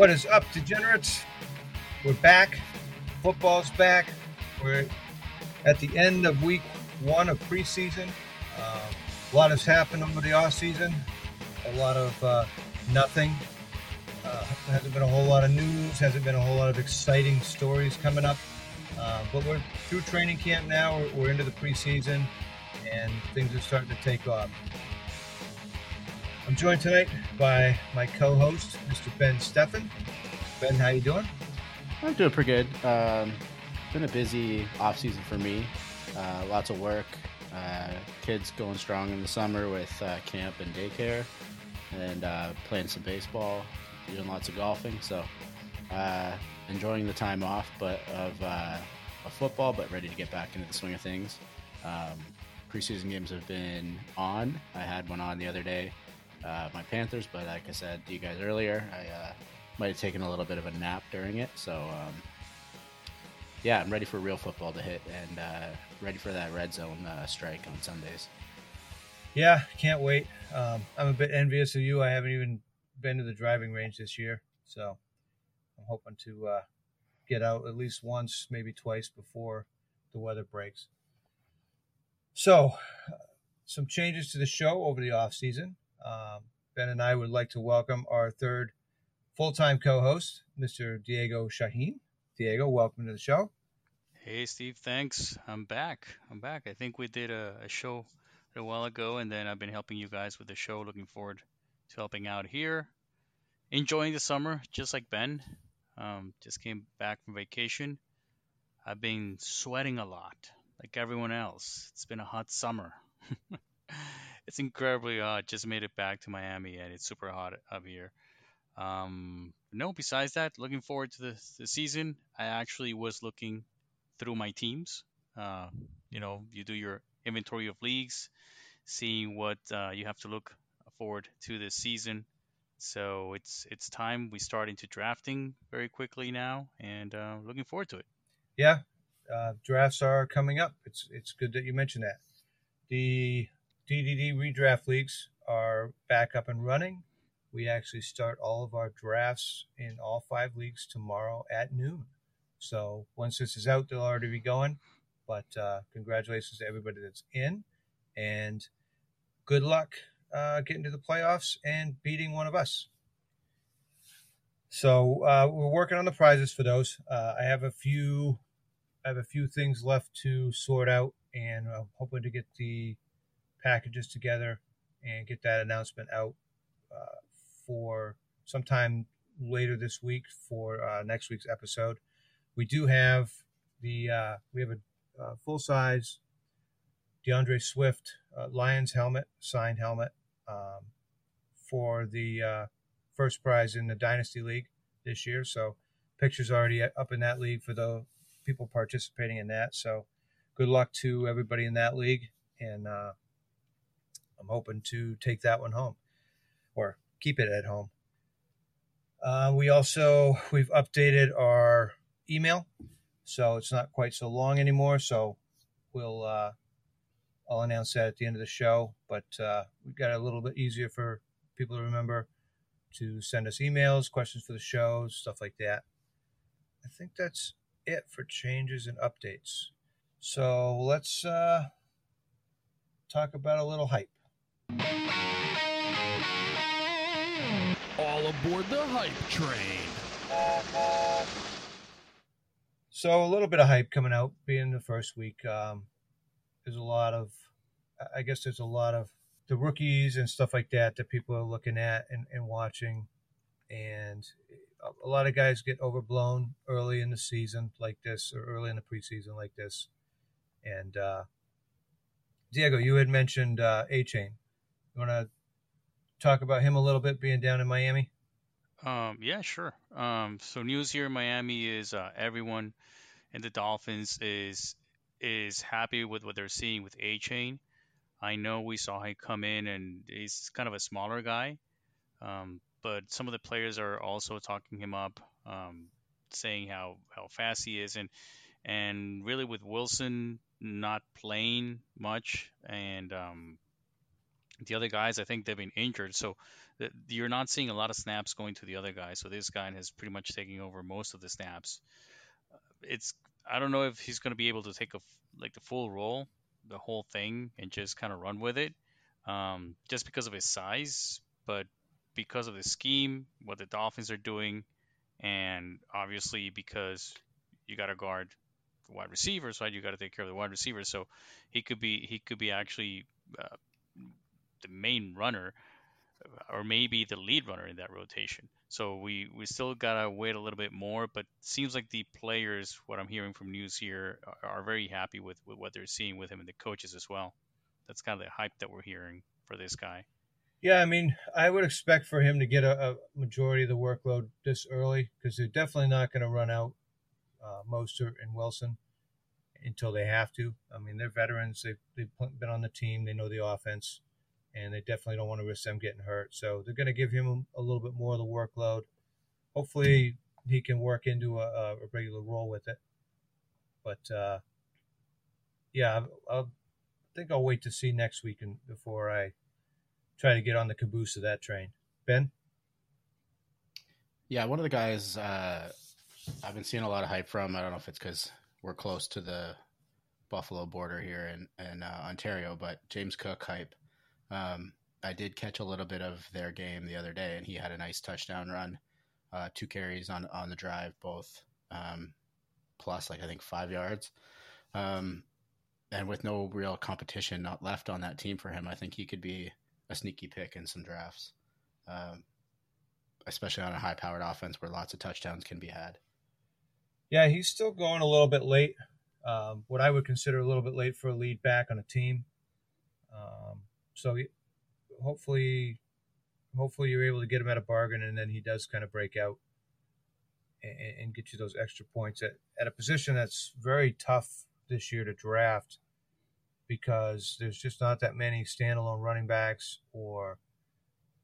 What is up, degenerates? We're back. Football's back. We're at the end of week one of preseason. Uh, a lot has happened over the off season. A lot of uh, nothing. Uh, hasn't been a whole lot of news. Hasn't been a whole lot of exciting stories coming up. Uh, but we're through training camp now. We're, we're into the preseason, and things are starting to take off. I'm joined tonight by my co-host, Mr. Ben Steffen. Ben, how you doing? I'm doing pretty good. Um, it's been a busy off season for me. Uh, lots of work. Uh, kids going strong in the summer with uh, camp and daycare, and uh, playing some baseball, doing lots of golfing. So uh, enjoying the time off, but of, uh, of football, but ready to get back into the swing of things. Um, preseason games have been on. I had one on the other day uh, my Panthers, but like I said to you guys earlier, I uh, might have taken a little bit of a nap during it. So, um, yeah, I'm ready for real football to hit and uh, ready for that red zone uh, strike on Sundays. Yeah, can't wait. Um, I'm a bit envious of you. I haven't even been to the driving range this year, so I'm hoping to uh, get out at least once, maybe twice before the weather breaks. So, some changes to the show over the off season. Um, ben and I would like to welcome our third full time co host, Mr. Diego Shaheen. Diego, welcome to the show. Hey, Steve, thanks. I'm back. I'm back. I think we did a, a show a while ago, and then I've been helping you guys with the show. Looking forward to helping out here. Enjoying the summer, just like Ben. Um, just came back from vacation. I've been sweating a lot, like everyone else. It's been a hot summer. it's incredibly hot. Just made it back to Miami, and it's super hot up here. Um, no, besides that, looking forward to the, the season. I actually was looking through my teams. Uh, you know, you do your inventory of leagues, seeing what uh, you have to look forward to this season. So it's it's time we start into drafting very quickly now, and uh, looking forward to it. Yeah, uh, drafts are coming up. It's it's good that you mentioned that. The DDD redraft leagues are back up and running. We actually start all of our drafts in all five leagues tomorrow at noon. So once this is out, they'll already be going. But uh, congratulations to everybody that's in, and good luck uh, getting to the playoffs and beating one of us. So uh, we're working on the prizes for those. Uh, I have a few, I have a few things left to sort out, and I'm hoping to get the packages together and get that announcement out uh, for sometime later this week for uh, next week's episode. We do have the uh, we have a, a full size DeAndre Swift uh, Lions helmet signed helmet um, for the uh, first prize in the Dynasty League this year. So pictures already up in that league for the people participating in that. So good luck to everybody in that league and uh, I'm hoping to take that one home or keep it at home. Uh, we also we've updated our email, so it's not quite so long anymore. So we'll uh, I'll announce that at the end of the show. But uh, we've got it a little bit easier for people to remember to send us emails, questions for the show, stuff like that. I think that's it for changes and updates. So let's uh, talk about a little hype. All aboard the hype train. So a little bit of hype coming out, being the first week. Um, there's a lot of, I guess there's a lot of the rookies and stuff like that that people are looking at and, and watching, and a lot of guys get overblown early in the season like this, or early in the preseason like this. And uh, Diego, you had mentioned uh, Achane. You want to talk about him a little bit being down in Miami? Um, yeah, sure. Um, so news here in Miami is uh, everyone in the Dolphins is is happy with what they're seeing with Achane. I know we saw him come in and he's kind of a smaller guy, um, but some of the players are also talking him up, um, saying how, how fast he is, and and really with Wilson not playing much and um, The other guys, I think they've been injured, so the, you're not seeing a lot of snaps going to the other guy. So this guy has pretty much taken over most of the snaps. It's I don't know if he's going to be able to take a like the full role, the whole thing, and just kind of run with it, um, just because of his size, but because of the scheme, what the Dolphins are doing, and obviously because you got to guard the wide receivers, right? You got to take care of the wide receivers. So he could be he could be actually uh, the main runner, or maybe the lead runner in that rotation. So we we still gotta wait a little bit more, but seems like the players, what I'm hearing from news here, are, are very happy with, with what they're seeing with him and the coaches as well. That's kind of the hype that we're hearing for this guy. Yeah, I mean, I would expect for him to get a, a majority of the workload this early because they're definitely not going to run out uh, Mostert and Wilson until they have to. I mean, they're veterans. They've, they've been on the team. They know the offense, and they definitely don't want to risk them getting hurt. So they're going to give him a little bit more of the workload. Hopefully, he can work into a, a regular role with it. But uh, yeah, I, I think I'll wait to see next week and before I try to get on the caboose of that train. Ben? Yeah, one of the guys uh, I've been seeing a lot of hype from. I don't know if it's because we're close to the Buffalo border here in, in uh, Ontario, but James Cook hype. Um, I did catch a little bit of their game the other day, and he had a nice touchdown run, uh, two carries on on the drive, both um, plus like I think five yards. Um, and with no real competition not left on that team for him, I think he could be a sneaky pick in some drafts, um, especially on a high-powered offense where lots of touchdowns can be had. Yeah, he's still going a little bit late. Um, what I would consider a little bit late for a lead back on a team. Um, so hopefully, hopefully you're able to get him at a bargain, and then he does kind of break out and, and get you those extra points at, at a position that's very tough this year to draft because there's just not that many standalone running backs or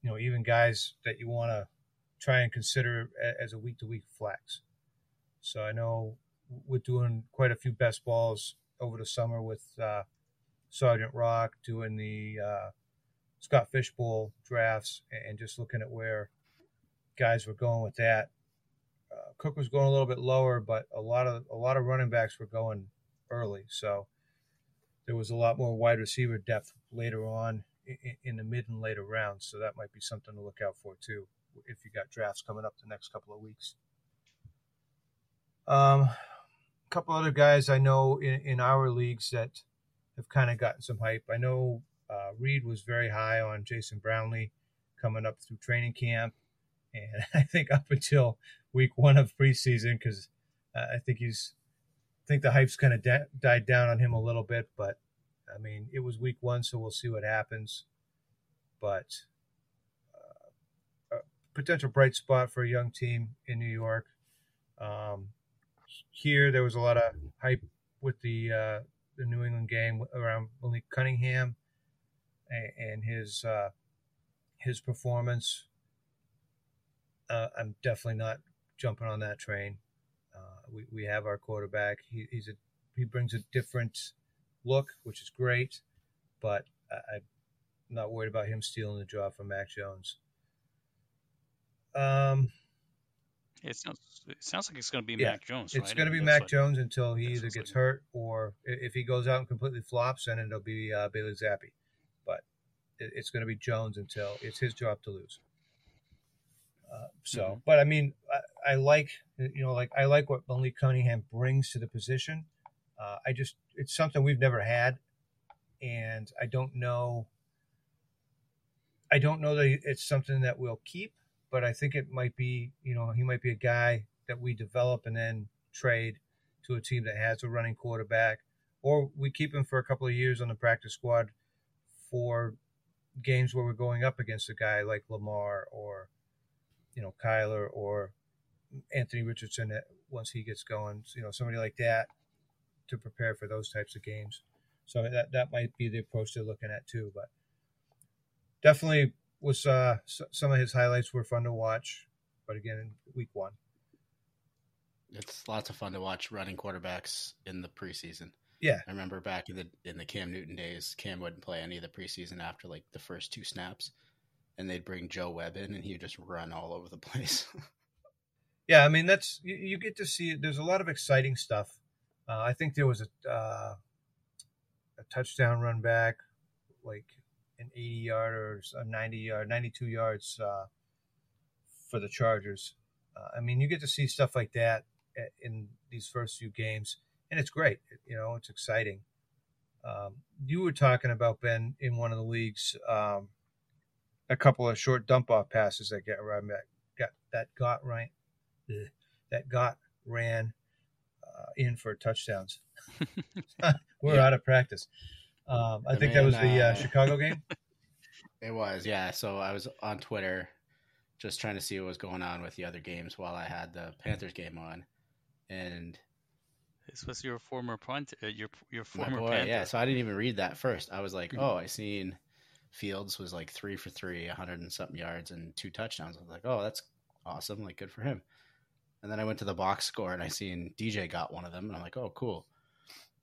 you know even guys that you want to try and consider as a week to week flex. So I know we're doing quite a few best balls over the summer with uh, Sergeant Rock doing the uh, Scott Fish Bowl drafts and just looking at where guys were going with that. Uh, Cook was going a little bit lower, but a lot of a lot of running backs were going early. So there was a lot more wide receiver depth later on in, in the mid and later rounds. So that might be something to look out for too if you got drafts coming up the next couple of weeks. Um, a couple other guys I know in, in our leagues that have kind of gotten some hype. I know uh, Reed was very high on Jason Brownlee coming up through training camp, and I think up until week one of preseason, because uh, I think he's think the hype's kind of de- died down on him a little bit, but I mean, it was week one, so we'll see what happens. But uh, a potential bright spot for a young team in New York. Um, here, there was a lot of hype with the uh, the New England game around Malik Cunningham and, his uh, his performance. Uh, I'm definitely not jumping on that train. Uh, we, we have our quarterback. He, he's a he brings a different look, which is great, but I, am not worried about him stealing the job from Mac Jones. Um, it sounds it sounds like it's going to be yeah, Mac Jones. It's going to be Mac like, Jones until he either gets like hurt or if he goes out and completely flops, then it'll be uh, Bailey Zappe. But it, it's going to be Jones until it's his job to lose. Uh, so, mm-hmm. but I mean, I, I, like you know, like I like what Malik Cunningham brings to the position. Uh, I just it's something we've never had, and I don't know. I don't know that it's something that we'll keep, but I think it might be. You know, he might be a guy that we develop and then trade to a team that has a running quarterback, or we keep him for a couple of years on the practice squad for games where we're going up against a guy like Lamar or you know Kyler or Anthony Richardson once he gets going. You know somebody like that to prepare for those types of games. So that that might be the approach they're looking at too. But definitely was uh, some of his highlights were fun to watch. But again, week one, it's lots of fun to watch running quarterbacks in the preseason. Yeah. I remember back in the in the Cam Newton days, Cam wouldn't play any of the preseason after like the first two snaps, and they'd bring Joe Webb in, and he'd just run all over the place. Yeah, I mean that's you, you get to see. There's a lot of exciting stuff. Uh, I think there was a uh, a touchdown run back, like an 80 yard or a 90 yard, 92 yards uh, for the Chargers. Uh, I mean, you get to see stuff like that in these first few games, and it's great. You know, it's exciting. Um, you were talking about Ben in one of the leagues, um, a couple of short dump off passes that get got that got right that got ran uh, in for touchdowns. We're yeah. out of practice. Um, I the think man, that was the uh, uh, Chicago game. It was, yeah. So I was on Twitter just trying to see what was going on with the other games while I had the Panthers game on, and this was your former punt, uh, your your former boy, Panther. yeah. So I didn't even read that first. I was like, mm-hmm. oh, I seen Fields was like three for three, hundred and something yards and two touchdowns. I was like, oh, that's awesome, like good for him. And then I went to the box score and I seen DJ got one of them, and I'm like, oh, cool.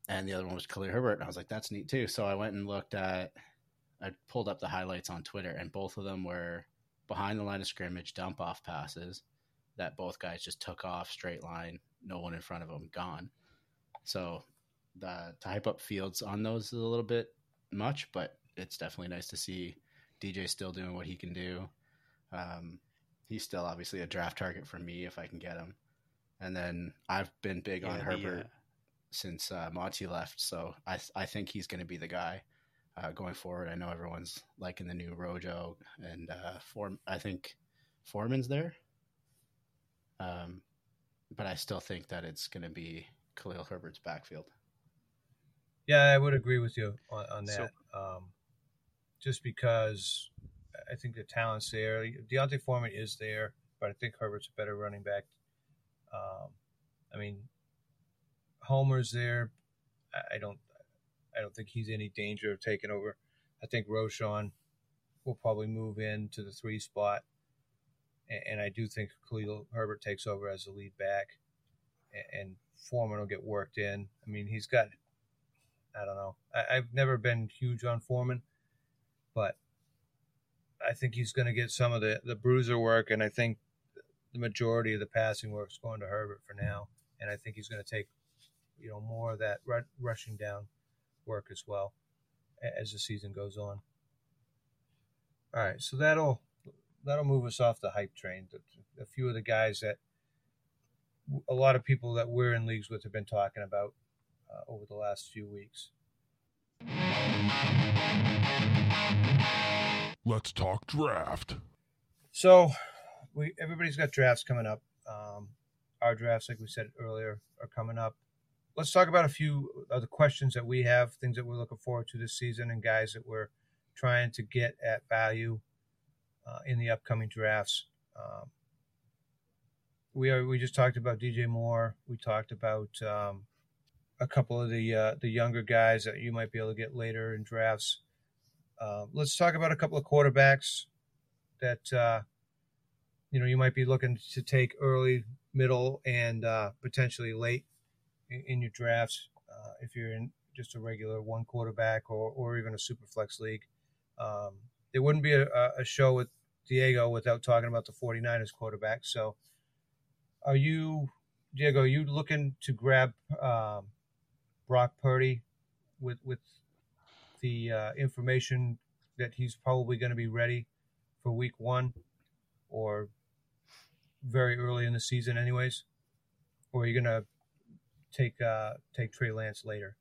And the other one was Khalil Herbert, and I was like, that's neat too. So I went and looked at, I pulled up the highlights on Twitter, and both of them were behind the line of scrimmage dump off passes that both guys just took off straight line, no one in front of them, gone. So the to hype up Fields on those is a little bit much, but it's definitely nice to see DJ still doing what he can do. Um, he's still obviously a draft target for me if I can get him. And then I've been big yeah, on Herbert uh... since uh, Monty left, so I I think he's going to be the guy uh, going forward. I know everyone's liking the new Rojo and uh, Form. I think Foreman's there, um, but I still think that it's going to be Khalil Herbert's backfield. Yeah, I would agree with you on, on that. So, um, just because I think the talent's there. D'Onta Foreman is there, but I think Herbert's a better running back. Um, I mean, Homer's there. I don't. I don't think he's any danger of taking over. I think Roschon will probably move into the three spot, and, I do think Khalil Herbert takes over as the lead back, and, Foreman will get worked in. I mean, he's got. I don't know. I, I've never been huge on Foreman, but I think he's going to get some of the, the bruiser work, and I think the majority of the passing work is going to Herbert for now. And I think he's going to take, you know, more of that r- rushing down work as well as the season goes on. All right, so that'll that'll move us off the hype train. A few of the guys that a lot of people that we're in leagues with have been talking about uh, over the last few weeks. Let's talk draft. So, we everybody's got drafts coming up. Um, our drafts, like we said earlier, are coming up. Let's talk about a few of the questions that we have, things that we're looking forward to this season, and guys that we're trying to get at value uh, in the upcoming drafts. Um, we are we just talked about DJ Moore. We talked about um, a couple of the uh, the younger guys that you might be able to get later in drafts. Uh, let's talk about a couple of quarterbacks that uh, you know you might be looking to take early, middle, and uh, potentially late in, your drafts uh, if you're in just a regular one quarterback or, or even a super flex league. Um, there wouldn't be a, a show with Diego without talking about the 49ers quarterback. So, are you, Diego, are you looking to grab um, Brock Purdy with with the uh, information that he's probably going to be ready for week one or very early in the season, anyways? Or are you going to take uh, take Trey Lance later?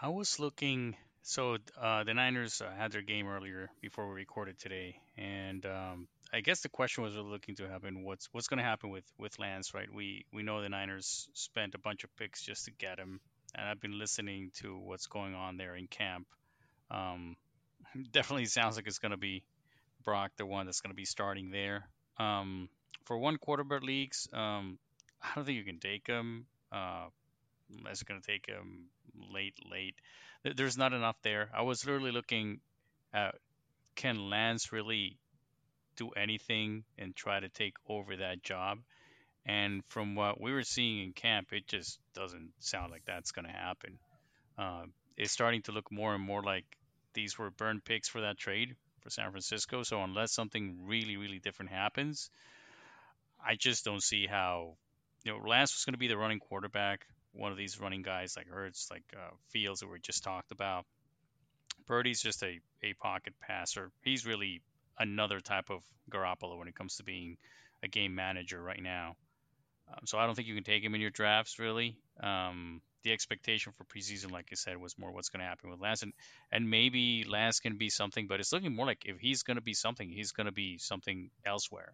I was looking. So uh, the Niners uh, had their game earlier before we recorded today, and um, I guess the question was really looking to happen what's what's going to happen with with Lance, right? We we know the Niners spent a bunch of picks just to get him, and I've been listening to what's going on there in camp. Um, definitely sounds like it's going to be Brock, the one that's going to be starting there. Um, for one quarterback leagues, um, I don't think you can take him. Uh, you're going to take him late, late. There's not enough there. I was literally looking at can Lance really do anything and try to take over that job? And from what we were seeing in camp, it just doesn't sound like that's going to happen. uh, is starting to look more and more like these were burn picks for that trade for San Francisco. So unless something really, really different happens, I just don't see how. You know, Lance was going to be the running quarterback, one of these running guys like Hurts, like uh, Fields that we just talked about. Purdy's just a, a pocket passer. He's really another type of Garoppolo when it comes to being a game manager right now. Um, so I don't think you can take him in your drafts really. Um, the expectation for preseason, like I said, was more what's going to happen with Lance, and and maybe Lance can be something, but it's looking more like if he's going to be something, he's going to be something elsewhere,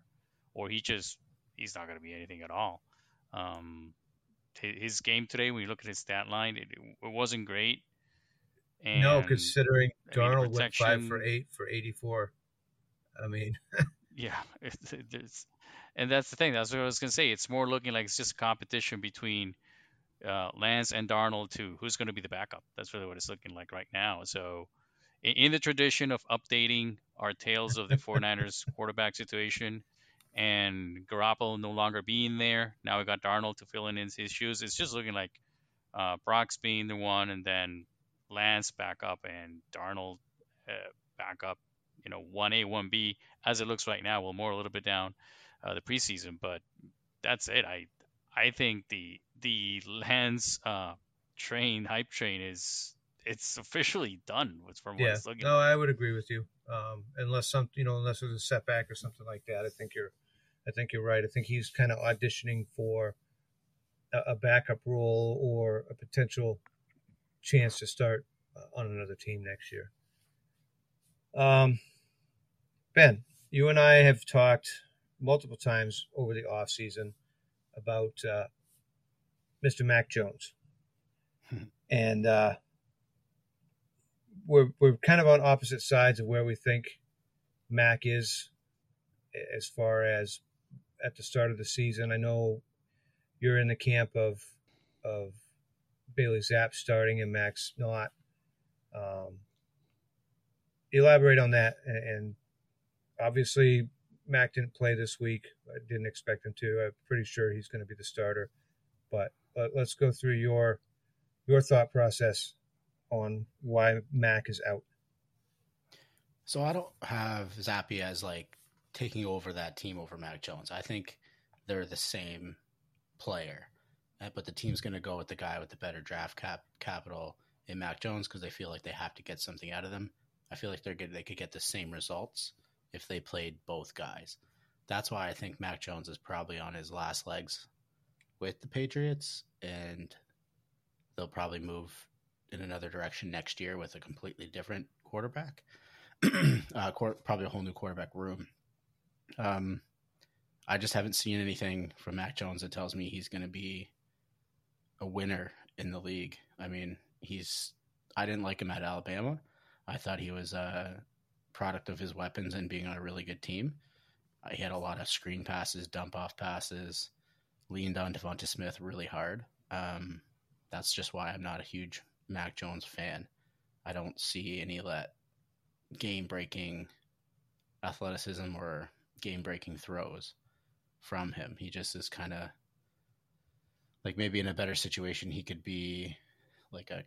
or he just he's not going to be anything at all. Um, his game today, when you look at his stat line, it, it wasn't great. And, no, considering Darnold mean, went five for eight for eighty-four. I mean, yeah, it's, it's, and that's the thing. That's what I was gonna say. It's more looking like it's just a competition between uh, Lance and Darnold to who's going to be the backup. That's really what it's looking like right now. So, in, in the tradition of updating our tales of the 49ers quarterback situation and Garoppolo no longer being there, now we got Darnold to fill in his shoes. It's just looking like uh, Brock's being the one, and then Lance back up and Darnold uh, back up. You know, one A, one B, as it looks right now. We'll more a little bit down uh, the preseason, but that's it. I I think the the Lance uh, train hype train is it's officially done. With from what yeah, it's looking. No, I would agree with you. Um, unless some you know unless there's a setback or something like that, I think you're I think you're right. I think he's kind of auditioning for a, a backup role or a potential chance to start uh, on another team next year. Um, ben, you and I have talked multiple times over the off season about uh, Mr. Mac Jones, and uh, we're we're kind of on opposite sides of where we think Mac is as far as at the start of the season. I know you're in the camp of of Bailey Zappe starting and Max not. Um, elaborate on that, and, and obviously Mac didn't play this week. I didn't expect him to. I'm pretty sure he's going to be the starter. But let, us go through your your thought process on why Mac is out. So I don't have Zappe as like taking over that team over Mac Jones. I think they're the same player, uh, but the team's going to go with the guy with the better draft cap capital in Mac Jones because they feel like they have to get something out of them. I feel like they're good. They could get the same results if they played both guys. That's why I think Mac Jones is probably on his last legs with the Patriots, and they'll probably move in another direction next year with a completely different quarterback. uh, probably a whole new quarterback room. Um, I just haven't seen anything from Mac Jones that tells me he's going to be a winner in the league. I mean, he's. I didn't like him at Alabama. I thought he was a product of his weapons and being on a really good team. Uh, he had a lot of screen passes, dump off passes, leaned on DeVonta Smith really hard. Um, that's just why I'm not a huge Mac Jones fan. I don't see any of that game breaking athleticism or game breaking throws from him. He just is kind of like maybe in a better situation, he could be like a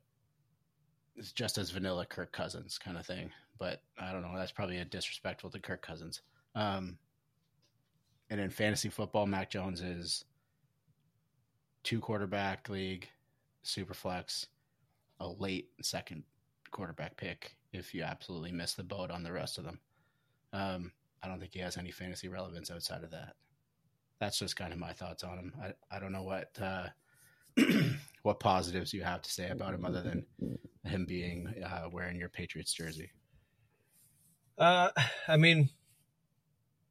just as vanilla Kirk Cousins kind of thing. But I don't know. That's probably a disrespectful to Kirk Cousins. Um, and in fantasy football, Mac Jones is two quarterback league, super flex, a late second quarterback pick if you absolutely miss the boat on the rest of them. Um, I don't think he has any fantasy relevance outside of that. That's just kind of my thoughts on him. I, I don't know what uh, what positives you have to say about him other than him being uh, wearing your Patriots jersey. Uh, I mean,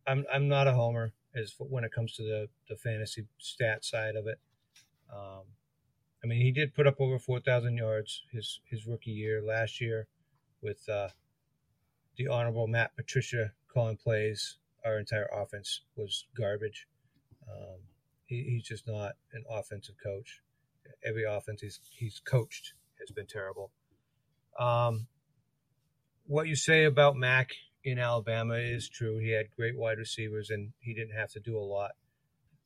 I'm I'm not a homer as when it comes to the the fantasy stat side of it. Um, I mean, he did put up over four thousand yards his his rookie year last year with uh, the honorable Matt Patricia calling plays. Our entire offense was garbage. Um, he, he's just not an offensive coach. Every offense he's he's coached has been terrible. Um, what you say about Mac in Alabama is true. He had great wide receivers, and he didn't have to do a lot.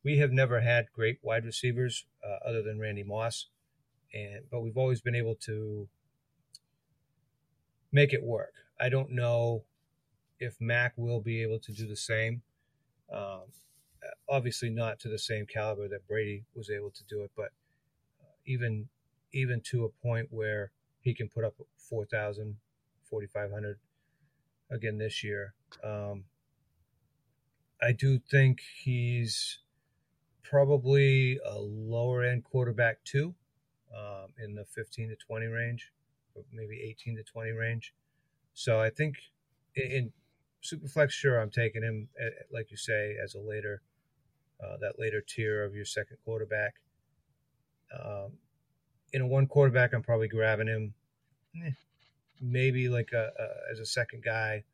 We have never had great wide receivers uh, other than Randy Moss. and but we've always been able to make it work. I don't know if Mac will be able to do the same. Um, obviously, not to the same caliber that Brady was able to do it, but uh, even even to a point where he can put up 4,000, 4,500 again this year. Um, I do think he's probably a lower end quarterback too, um, in the 15 to 20 range, or maybe 18 to 20 range. So I think in, in Superflex, sure, I'm taking him, at, like you say, as a later, uh, that later tier of your second quarterback. Um, in a one quarterback, I'm probably grabbing him, eh, maybe like a, a, as a second guy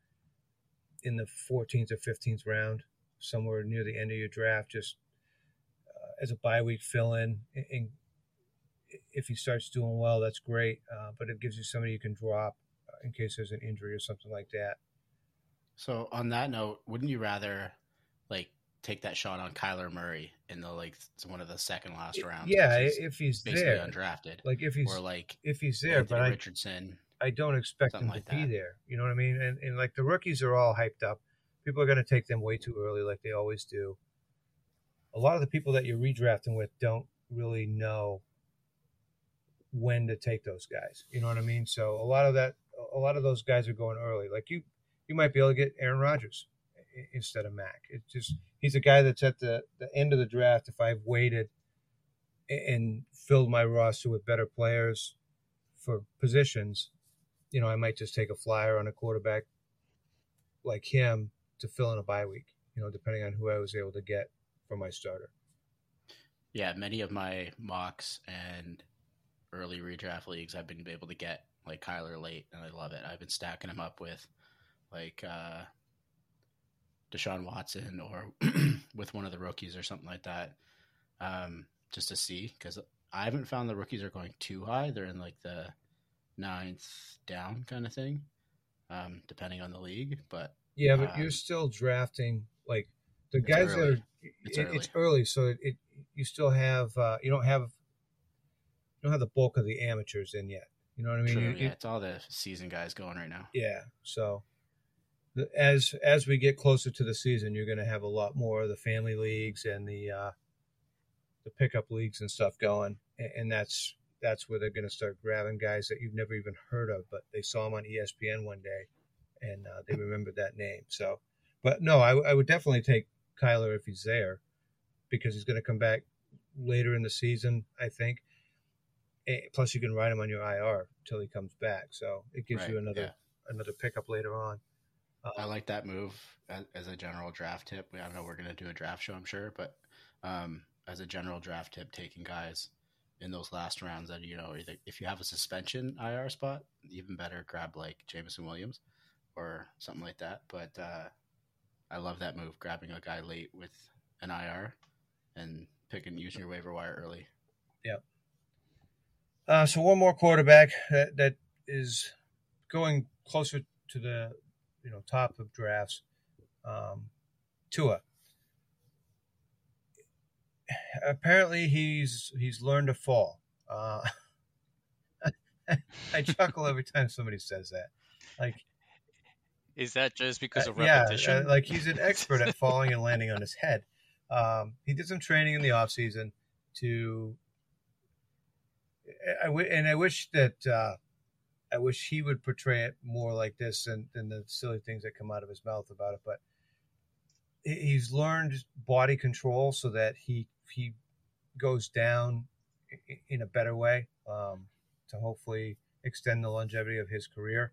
in the 14th or 15th round, somewhere near the end of your draft, just as a bye week fill in. And if he starts doing well, that's great. Uh, but it gives you somebody you can drop uh, in case there's an injury or something like that. So on that note, wouldn't you rather like take that shot on Kyler Murray in the like one of the second last rounds? Yeah, if he's basically there, undrafted. Like if he's or like if he's there, Anthony but Richardson. I, I don't expect him like to be there. You know what I mean? And and like the rookies are all hyped up. People are going to take them way too early, like they always do. A lot of the people that you're redrafting with don't really know when to take those guys. You know what I mean? So a lot of that, a lot of those guys are going early. Like you, you might be able to get Aaron Rodgers instead of Mac. It's just he's a guy that's at the the end of the draft. If I've waited and filled my roster with better players for positions, you know, I might just take a flyer on a quarterback like him to fill in a bye week. You know, depending on who I was able to get for my starter. Yeah, many of my mocks and early redraft leagues, I've been able to get like Kyler late, and I love it. I've been stacking him up with like uh, Deshaun Watson or with one of the rookies or something like that, um, just to see because I haven't found the rookies are going too high. They're in like the ninth down kind of thing, um, depending on the league. But yeah, but um, you're still drafting like the It's guys that early. are. It's it- it's early, so it, it you still have uh, you don't have you don't have the bulk of the amateurs in yet. You know what I mean? true, You- yeah, it's all the season guys going right now. Yeah. So the, as as we get closer to the season, you're going to have a lot more of the family leagues and the uh, the pickup leagues and stuff going, and, and that's that's where they're going to start grabbing guys that you've never even heard of, but they saw them on ESPN one day, and uh, they remembered that name. So, but no, I, I would definitely take Kyler if he's there, because he's going to come back later in the season, I think. Eh, Plus, you can ride him on your IR until he comes back, so it gives you another yeah. another pickup later on. I like that move as, as a general draft tip. I don't know. We're going to do a draft show, I'm sure, but um, as a general draft tip, taking guys in those last rounds that you know, either if you have a suspension IR spot, even better, grab like Jameson Williams or something like that. But uh, I love that move, grabbing a guy late with an IR and picking using your waiver wire early. Uh, so one more quarterback that, that is going closer to the you know top of drafts. Um, Tua. Apparently, he's he's learned to fall. Uh, I chuckle every time somebody says that. Like, Is that just because of uh, yeah, uh, like he's an expert at falling and landing on his head. Um, he did some training in the off season to. I w- and I wish that uh, I wish he would portray it more like this than, than the silly things that come out of his mouth about it. But he's learned body control so that he he goes down in a better way um, to hopefully extend the longevity of his career.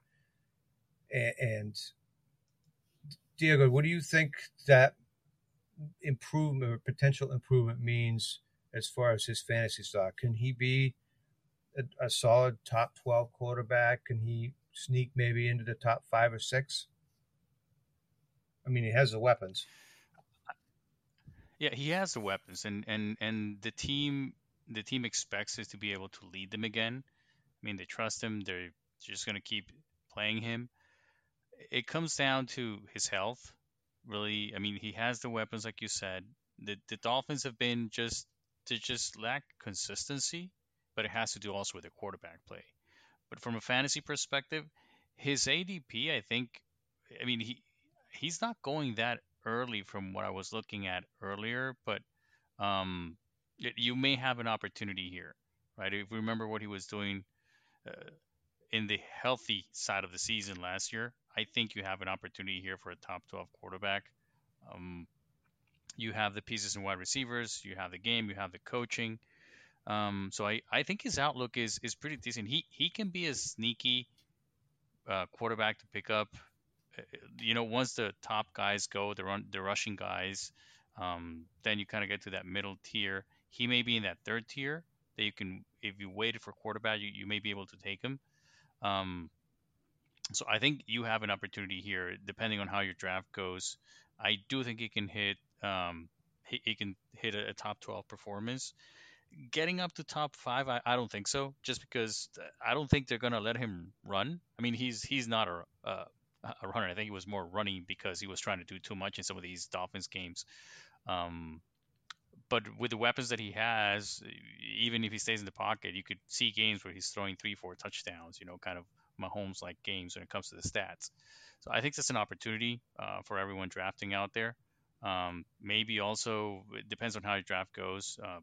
And Diego, what do you think that improvement or potential improvement means as far as his fantasy stock? Can he be a, a solid top 12 quarterback? Can he sneak maybe into the top five or six? I mean, he has the weapons. Yeah, he has the weapons, and and and the team the team expects us to be able to lead them again. I mean, they trust him. They're just going to keep playing him. It comes down to his health, really. I mean, he has the weapons, like you said. The the Dolphins have been just they just lack consistency but it has to do also with the quarterback play. But from a fantasy perspective, his ADP, I think, I mean, he he's not going that early from what I was looking at earlier, but um, you may have an opportunity here, right? If we remember what he was doing uh, in the healthy side of the season last year, I think you have an opportunity here for a top 12 quarterback. Um, you have the pieces in wide receivers, you have the game, you have the coaching. Um, so I, I think his outlook is is pretty decent. He he can be a sneaky uh, quarterback to pick up. Uh, you know, once the top guys go, the run the rushing guys, um, then you kind of get to that middle tier. He may be in that third tier that you can, if you waited for quarterback, you, you may be able to take him. Um, so I think you have an opportunity here, depending on how your draft goes. I do think he can hit. Um, he, can hit a, a, top 12 performance. Getting up to top five, I, I don't think so. Just because I don't think they're gonna let him run. I mean, he's he's not a, a a runner. I think he was more running because he was trying to do too much in some of these Dolphins games. Um, but with the weapons that he has, even if he stays in the pocket, you could see games where he's throwing three, four touchdowns. You know, kind of Mahomes like games when it comes to the stats. So I think that's an opportunity uh, for everyone drafting out there. Um, maybe also it depends on how your draft goes. Uh,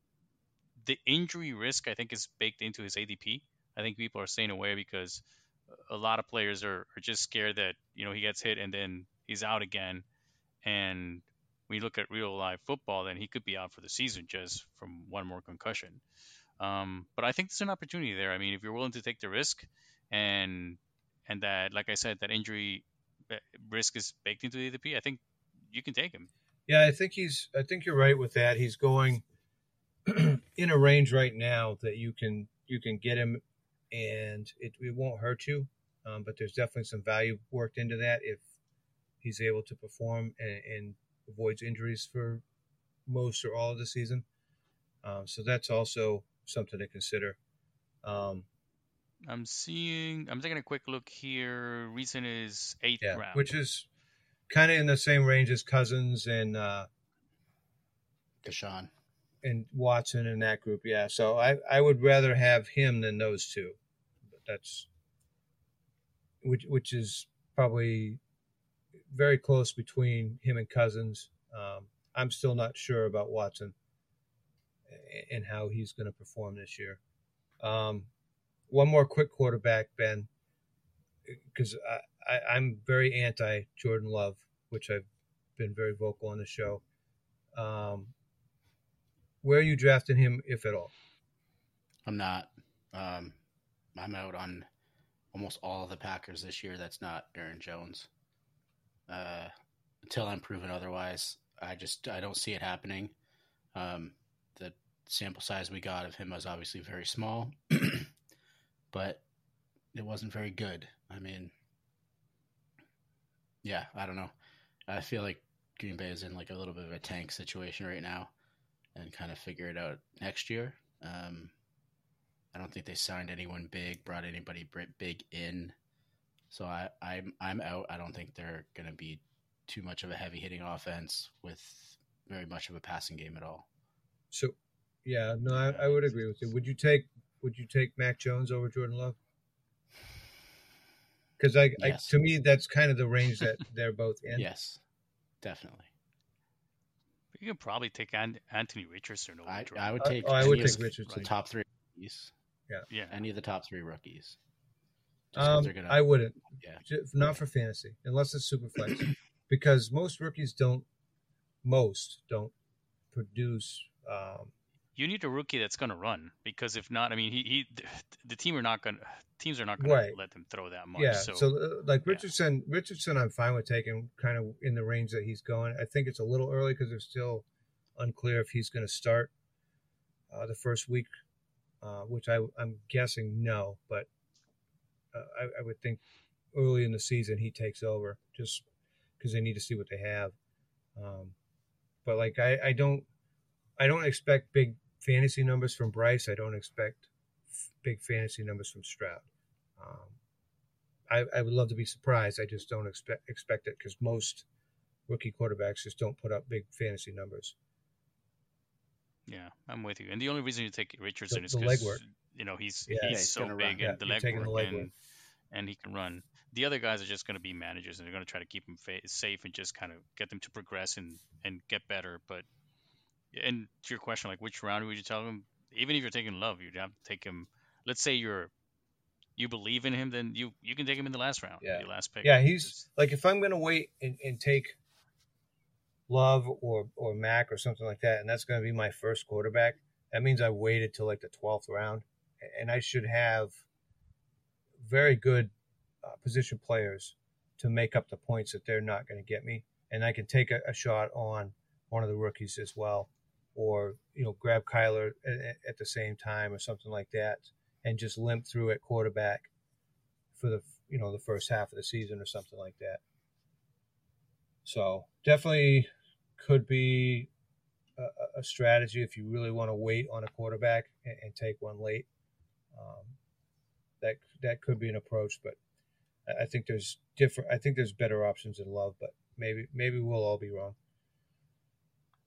the injury risk I think is baked into his ADP. I think people are staying away because a lot of players are, are just scared that you know he gets hit and then he's out again. And when you look at real live football, then he could be out for the season just from one more concussion. Um, but I think there's an opportunity there. I mean, if you're willing to take the risk, and and that, like I said, that injury uh, risk is baked into the ADP, I think you can take him. Yeah, I think he's. I think you're right with that. He's going in a range right now that you can you can get him, and it, it won't hurt you. Um, but there's definitely some value worked into that if he's able to perform and, and avoids injuries for most or all of the season. Um, so that's also something to consider. Um, I'm seeing. I'm taking a quick look here. Recent is eighth yeah, round, which is kind of in the same range as Cousins and uh, Deshaun and Watson in that group. Yeah, so I I would rather have him than those two. But that's which which is probably very close between him and Cousins. Um, I'm still not sure about Watson and how he's going to perform this year. Um, one more quick quarterback, Ben, because I, am very anti Jordan Love, which I've been very vocal on the show. Um, where are you drafting him, if at all? I'm not. Um, I'm out on almost all of the Packers this year. That's not Aaron Jones. Uh, until I'm proven otherwise, I just I don't see it happening. Um, the sample size we got of him was obviously very small. but it wasn't very good. I mean, yeah, I don't know. I feel like Green Bay is in like a little bit of a tank situation right now, and kind of figure it out next year. Um, I don't think they signed anyone big, brought anybody big in, so I, I'm I'm out. I don't think they're going to be too much of a heavy hitting offense with very much of a passing game at all. So, yeah, no, I, I would agree with you. Would you take would you take Mac Jones over Jordan Love? Because I, yes. I, to me, that's kind of the range that they're both in. Yes, definitely. You could probably take Anthony Richardson over. I, I would take. oh, I would take Richardson. The top three rookies. Yeah. Yeah. Any of the top three rookies. Um, gonna, I wouldn't. Yeah. Not for fantasy, unless it's super flex, because most rookies don't. Most don't produce um, you need a rookie that's going to run because if not, I mean, he, he the team are not going to teams are not going right. to let them throw that much. Yeah. So, so uh, like Richardson, yeah. Richardson, I'm fine with taking kind of in the range that he's going. I think it's a little early because it's still unclear if he's going to start uh, the first week, uh, which I, I'm guessing no, but uh, I, I, would think early in the season he takes over just because they need to see what they have. Um, but like I, I don't I don't expect big fantasy numbers from Bryce. I don't expect f- big fantasy numbers from Stroud. Um, I, I, would love to be surprised. I just don't expect expect it because most rookie quarterbacks just don't put up big fantasy numbers. Yeah, I'm with you. And the only reason you take Richardson the, is legwork. You know he's Yeah. he's he's so big and the Yeah, you're the legwork legwork. and and he can run. The other guys are just going to be managers, and they're going to try to keep him fa- safe and just kind of get them to progress and and get better. But and to your question, like which round would you tell him? Even if you're taking Love, you'd have to take him. Let's say you're you believe in him, then you you can take him in the last round, Yeah. your last pick. Yeah, he's Just- like if I'm gonna wait and, and take Love or or Mac or something like that, and that's gonna be my first quarterback. That means I waited till like the twelfth round, and I should have very good uh, position players to make up the points that they're not going to get me, and I can take a, a shot on one of the rookies as well, or you know grab Kyler at, at the same time or something like that, and just limp through at quarterback for the you know the first half of the season or something like that. So definitely could be a, a- strategy if you really want to wait on a quarterback and, and take one late. Um, that that could be an approach, but I- think there's different. I think there's better options in love, but maybe maybe we'll all be wrong.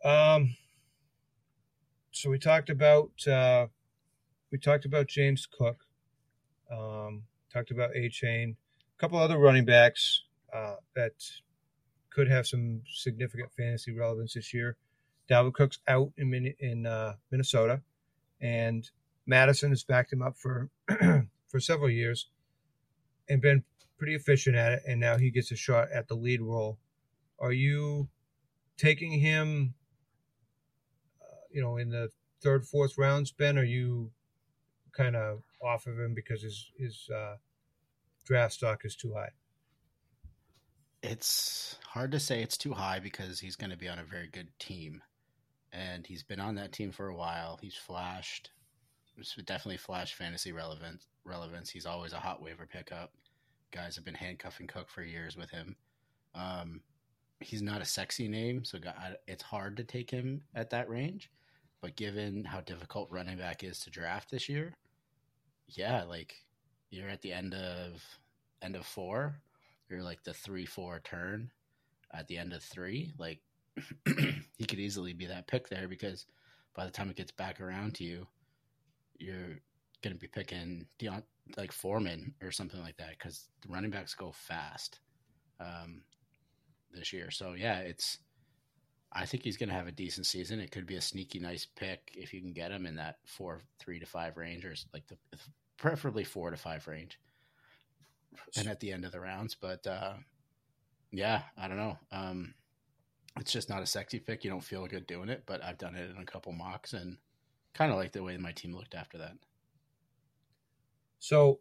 Um. So we talked about uh, we talked about James Cook. Um, talked about Achane, a couple other running backs uh, that could have some significant fantasy relevance this year. Dalvin Cook's out in in uh, Minnesota, and Mattison has backed him up for for several years, and been pretty efficient at it. And now he gets a shot at the lead role. Are you taking him? Uh, you know, in the third, fourth rounds, Ben? Are you kind of off of him because his his uh, draft stock is too high? It's hard to say it's too high because he's going to be on a very good team. And he's been on that team for a while. He's flashed. Definitely flash fantasy relevance. relevance. He's always a hot waiver pickup. Guys have been handcuffing Cook for years with him. Um, he's not a sexy name, so God- it's hard to take him at that range. But given how difficult running back is to draft this year, yeah, like you're at the end of end of four, you're like the three four turn at the end of three. Like he could easily be that pick there because by the time it gets back around to you, you're gonna be picking D'Onta like Foreman or something like that because the running backs go fast um, this year. So yeah, it's. I think he's going to have a decent season. It could be a sneaky nice pick if you can get him in that four, three to five range, or like the preferably four to five range, and at the end of the rounds. But uh, yeah, I don't know. Um, it's just not a sexy pick. You don't feel good doing it, but I've done it in a couple mocks and kind of like the way my team looked after that. So,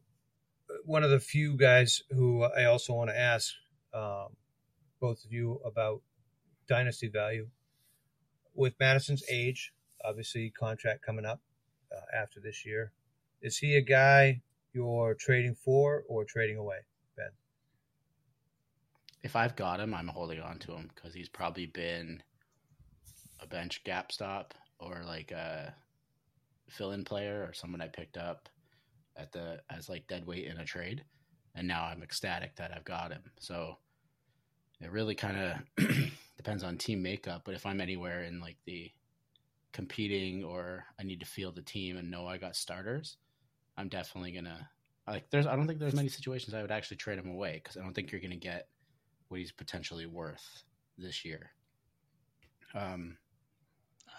one of the few guys who I also want to ask um, both of you about dynasty value with Mattison's age, obviously contract coming up uh, after this year. Is he a guy you're trading for or trading away, Ben? If I've got him, I'm holding on to him because he's probably been a bench gap stop or like a fill-in player or someone I picked up at the as like dead weight in a trade, and now I'm ecstatic that I've got him. So it really kind of depends on team makeup. But if I'm anywhere in like the competing or I need to field the team and know I got starters, I'm definitely gonna like. There's I don't think there's many situations I would actually trade him away because I don't think you're gonna get what he's potentially worth this year. Um,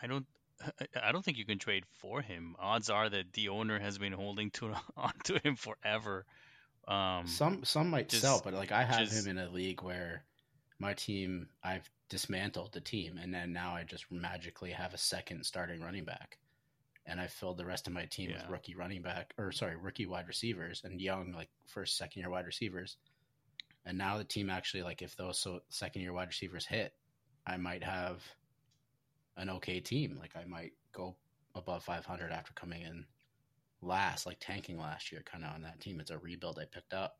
I don't. I don't think you can trade for him. Odds are that the owner has been holding to onto him forever. Um, some some might just- sell, but like I have just- him in a league where my team I've dismantled the team, and then now I just magically have a second starting running back, and I filled the rest of my team with rookie running back or sorry rookie wide receivers and young like first second year wide receivers, and now the team actually like if those so second year wide receivers hit, I might have an okay team. Like I might go above 500 after coming in last, like tanking last year, kind of on that team. It's a rebuild I picked up,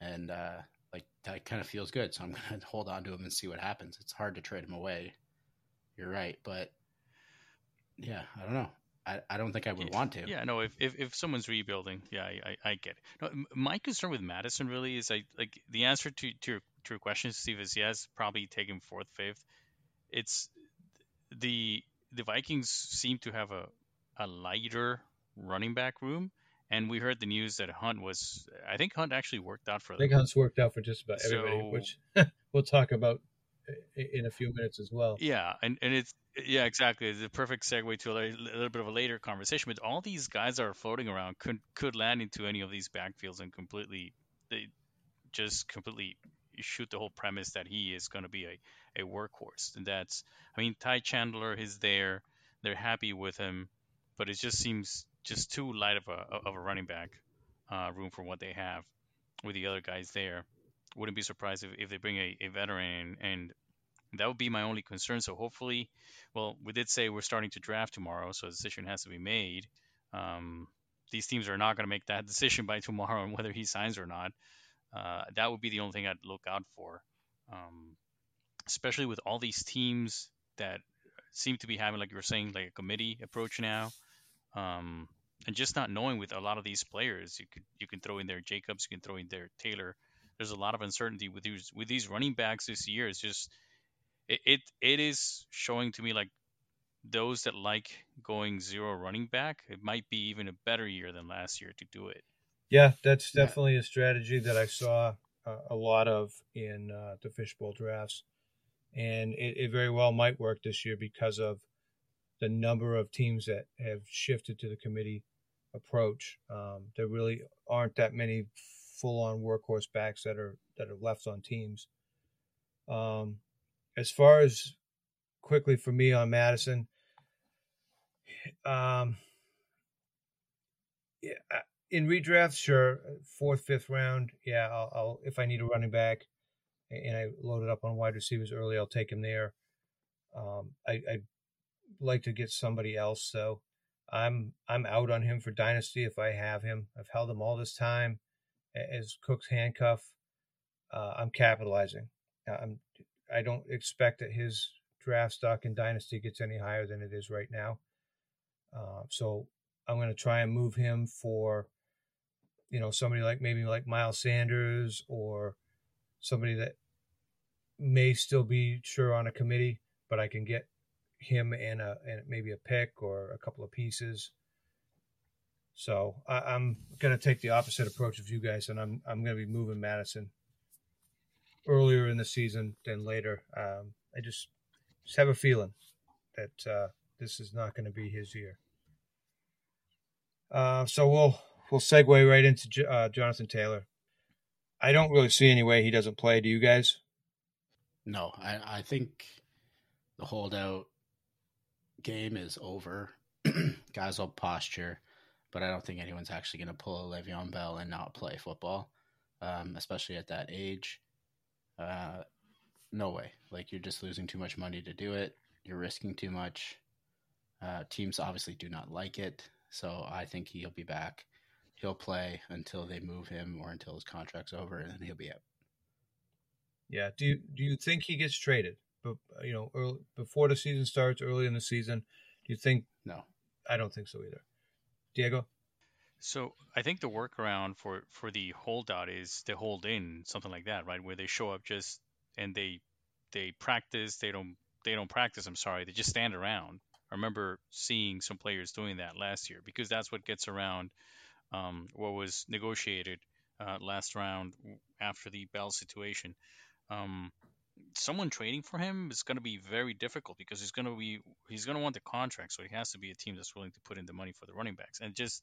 and uh, like that kind of feels good. So I'm gonna hold on to him and see what happens. It's hard to trade him away. You're right, but yeah, I don't know. I, I don't think I would want to. Yeah, no. If, if if someone's rebuilding, yeah, I, I, I get it. No, my concern with Mattison really is like like the answer to to your, to your question, Steve, is yes, probably take him fourth, fifth. It's the the Vikings seem to have a a lighter running back room. And we heard the news that Hunt was, I think Hunt actually worked out for I them. think Hunt's worked out for just about everybody, So- which we'll talk about in a few minutes as well. Yeah, and, and it's yeah, exactly. It's a perfect segue to a, li- little bit of a later conversation. But all these guys that are floating around could could land into any of these backfields and completely they just completely shoot the whole premise that he is going to be a, a workhorse. And that's I mean Ty Chandler is there. They're happy with him, but it just seems just too light of a of a running back uh, room for what they have with the other guys there. Wouldn't be surprised if, if they bring a, a veteran and that would be my only concern. So hopefully, well, we did say we're starting to draft tomorrow, so a decision has to be made. Um, these teams are not going to make that decision by tomorrow on whether he signs or not. Uh, that would be the only thing I'd look out for, um, especially with all these teams that seem to be having, like you were saying, like a committee approach now, um, and just not knowing with a lot of these players. You could you can throw in there Jacobs, you can throw in there Taylor. There's a lot of uncertainty with these with these running backs this year. It's just it, it it is showing to me like those that like going zero running back, it might be even a better year than last year to do it. Yeah, that's definitely a strategy that I saw uh, a lot of in uh, the fishbowl drafts, and it, it very well might work this year because of the number of teams that have shifted to the committee approach. Um, there really aren't that many full-on workhorse backs that are that are left on teams. Um, as far as quickly for me on Mattison, um, yeah, I- in redraft, sure, fourth, fifth round, yeah, I'll, I'll if I need a running back, and I loaded up on wide receivers early, I'll take him there. Um, I, I'd like to get somebody else, though. I'm I'm out on him for dynasty if I have him. I've held him all this time as Cook's handcuff. Uh, I'm capitalizing. I'm I don't expect that his draft stock in dynasty gets any higher than it is right now. Uh, so I'm going to try and move him for, you know, somebody like maybe like Miles Sanders or somebody that may still be sure on a committee, but I can get him and a and maybe a pick or a couple of pieces. So I, I'm going to take the opposite approach of you guys, and I'm I'm going to be moving Mattison earlier in the season than later. Um, I just just have a feeling that uh, this is not going to be his year. Uh, so we'll we'll segue right into uh, Jonathan Taylor. I don't really see any way he doesn't play. Do you guys? No, I, I think the holdout game is over. Guys will posture, but I don't think anyone's actually going to pull a Le'Veon Bell and not play football, um, especially at that age. Uh, no way. Like you're just losing too much money to do it. You're risking too much. Uh, teams obviously do not like it, so I think he'll be back. He'll play until they move him or until his contract's over, and then he'll be out. Yeah. Do you do you think he gets traded? But you know, early, before the season starts, early in the season, do you think? No. I don't think so either. Diego. So I think the workaround for for the holdout is to hold in something like that, right? Where they show up just and they they practice, they don't they don't practice. I'm sorry, they just stand around. I remember seeing some players doing that last year because that's what gets around um, what was negotiated uh, last round after the Bell situation. Um, someone trading for him is going to be very difficult because he's going to be he's going to want the contract, so he has to be a team that's willing to put in the money for the running backs. And just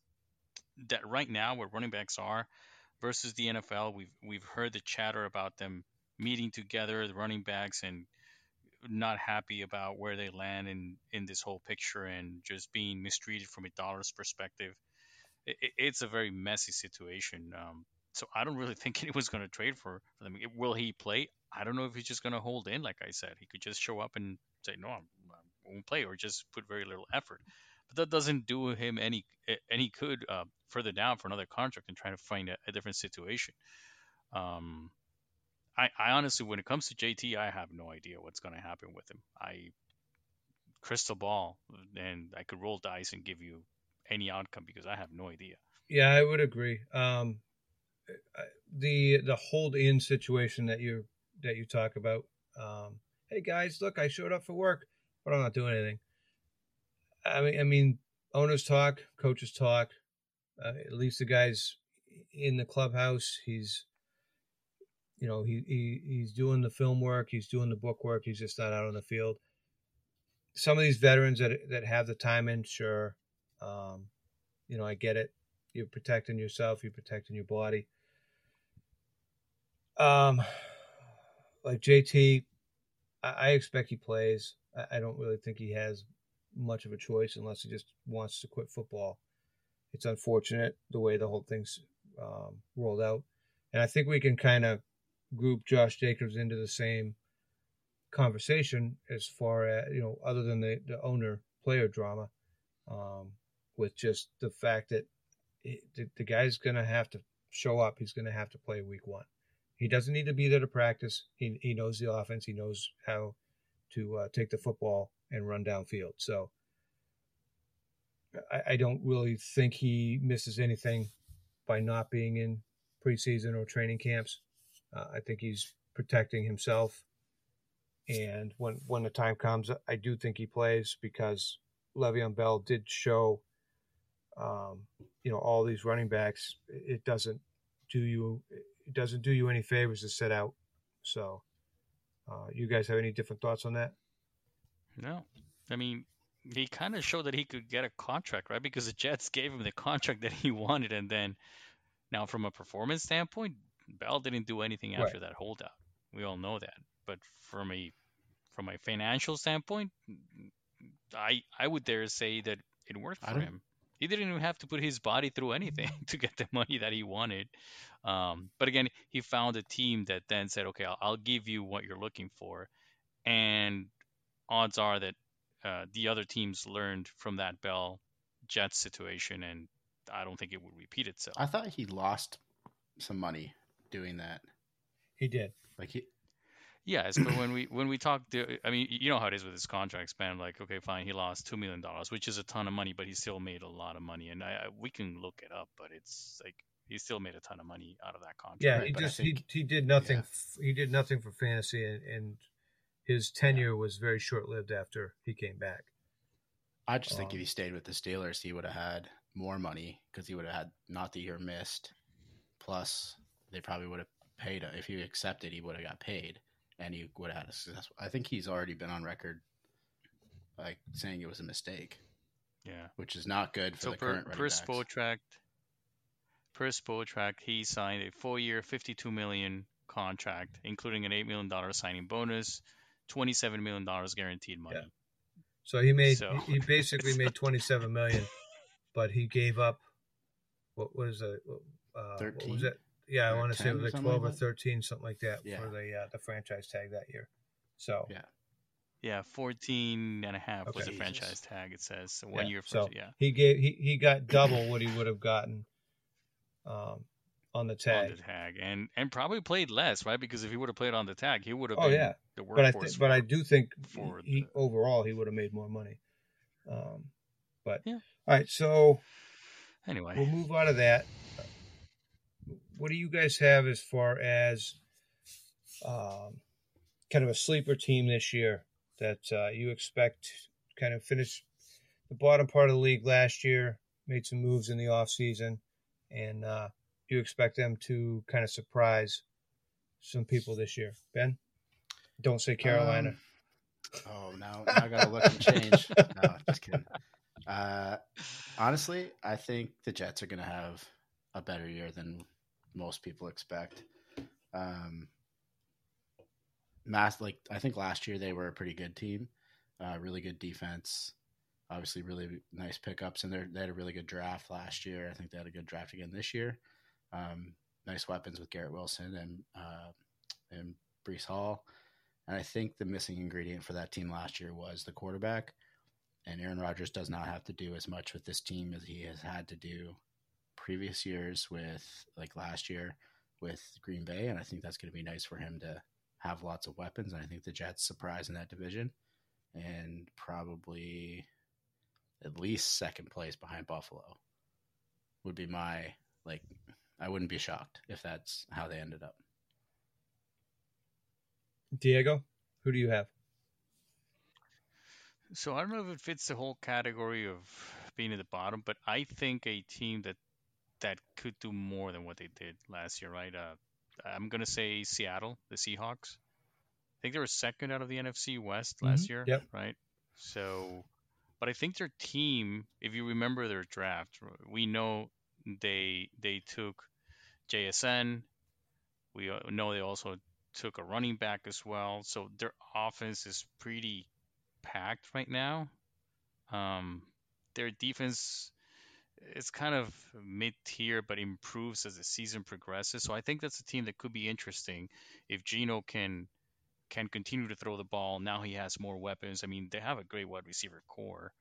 that right now, where running backs are versus the NFL, we've we've heard the chatter about them meeting together, the running backs, and not happy about where they land in in this whole picture and just being mistreated from a dollars perspective. It, it- it's a very messy situation. Um, so I don't really think anyone's going to trade for, for them. Will he play? I don't know if he's just going to hold in. Like I said, he could just show up and say no, I'm, I won't play, or just put very little effort. But that doesn't do him any any good uh, further down for another contract and trying to find a, a different situation. Um, I, I honestly, when it comes to JT, I have no idea what's going to happen with him. I crystal ball, and I could roll dice and give you any outcome because I have no idea. Yeah, I would agree. Um, the the hold in situation that you that you talk about. Um, hey guys, look, I showed up for work, but I'm not doing anything. I mean, I mean, owners talk, coaches talk. Uh, at least the guys in the clubhouse, he's, you know, he, he he's doing the film work, he's doing the book work. He's just not out on the field. Some of these veterans that that have the time in, sure, um, you know, I get it. You're protecting yourself, you're protecting your body. Um, like JT, I, I expect he plays. I, I don't really think he has much of a choice unless he just wants to quit football. It's unfortunate the way the whole thing's um, rolled out, and I think we can kind of group Josh Jacobs into the same conversation as far as you know, other than the the owner player drama, um, with just the fact that the, the guy's going to have to show up. He's going to have to play week one. He doesn't need to be there to practice. He he knows the offense. He knows how to uh, take the football and run downfield. So I, I don't really think he misses anything by not being in preseason or training camps. Uh, I think he's protecting himself. And when when the time comes, I do think he plays because Le'Veon Bell did show, um, you know, all these running backs. It doesn't do you it doesn't do you any favors to sit out. So, uh, you guys have any different thoughts on that? No, I mean he kind of showed that he could get a contract, right? Because the Jets gave him the contract that he wanted, and then now from a performance standpoint, Bell didn't do anything after Right. that holdout. We all know that. But from a from a financial standpoint, I I would dare say that it worked for him. He didn't even have to put his body through anything to get the money that he wanted. Um, but again, he found a team that then said, "Okay, I'll, I'll give you what you're looking for," and odds are that uh, the other teams learned from that Bell Jets situation, and I don't think it would repeat itself. I thought he lost some money doing that. He did. Like he, Yes, but when we when we talk, I mean, you know how it is with his contract span. Like, okay, fine, he lost two million dollars, which is a ton of money, but he still made a lot of money, and I, I we can look it up, but it's like he still made a ton of money out of that contract. Yeah, he but just think- he he did nothing. yeah. f He did nothing for fantasy, and, and his tenure was very short lived after he came back. I just think Um, if he stayed with the Steelers, he would have had more money because he would have had not the year missed. Plus, they probably would have paid him. if he accepted. He would have got paid, and he would have had a successful. I think he's already been on record, like saying it was a mistake, yeah. which is not good for So the per current running per backs. Spotrac, per Spotrac, he signed a four-year, fifty-two million contract, including an eight million dollar signing bonus, twenty-seven million dollars guaranteed money. So he made So- he, he basically made twenty seven million, but he gave up what was it? Uh, what 13? was it? Yeah, I want to say it was like something twelve like or thirteen, something like that, Yeah. for the uh, the franchise tag that year. So Yeah. Yeah, 14 and a half was the franchise tag. It says so yeah, one year. so yeah, he gave he, he got double what he would have gotten um, on the on tag. the tag, and and probably played less, right? Because if he would have played on the tag, he would have Oh, been yeah. the but I workhorse. th- but I do think for he the- overall he would have made more money. Um, but Yeah. all right, so anyway, we'll move out of that. What do you guys have as far as um, kind of a sleeper team this year that uh, you expect kind of finish the bottom part of the league last year, made some moves in the off season, and uh, you expect them to kind of surprise some people this year? Ben, don't say Carolina. Um, oh, now, now I gotta look and change. no, just kidding. Uh, honestly, I think the Jets are gonna have a better year than most people expect. Um, mass like I think last year they were a pretty good team, uh, really good defense. Obviously, really nice pickups, and they had a really good draft last year. I think they had a good draft again this year. Um, nice weapons with Garrett Wilson and uh, and Breece Hall. And I think the missing ingredient for that team last year was the quarterback. And Aaron Rodgers does not have to do as much with this team as he has had to do previous years with, like last year with Green Bay. And I think that's going to be nice for him to have lots of weapons. And I think the Jets surprise in that division and probably at least second place behind Buffalo would be my, like, I wouldn't be shocked if that's how they ended up. Diego, who do you have? so I don't know if it fits the whole category of being at the bottom, but I think a team that that could do more than what they did last year, right? Uh, I'm gonna say Seattle, the Seahawks. I think they were second out of the NFC West last Mhm. year, Yep. right? So, but I think their team, if you remember their draft, we know they they took JSN. We uh, know they also took a running back as well. So their offense is pretty packed right now. Um, their defense is kind of mid tier, but improves as the season progresses. So I think that's a team that could be interesting if Geno can can continue to throw the ball. Now he has more weapons. I mean, they have a great wide receiver core.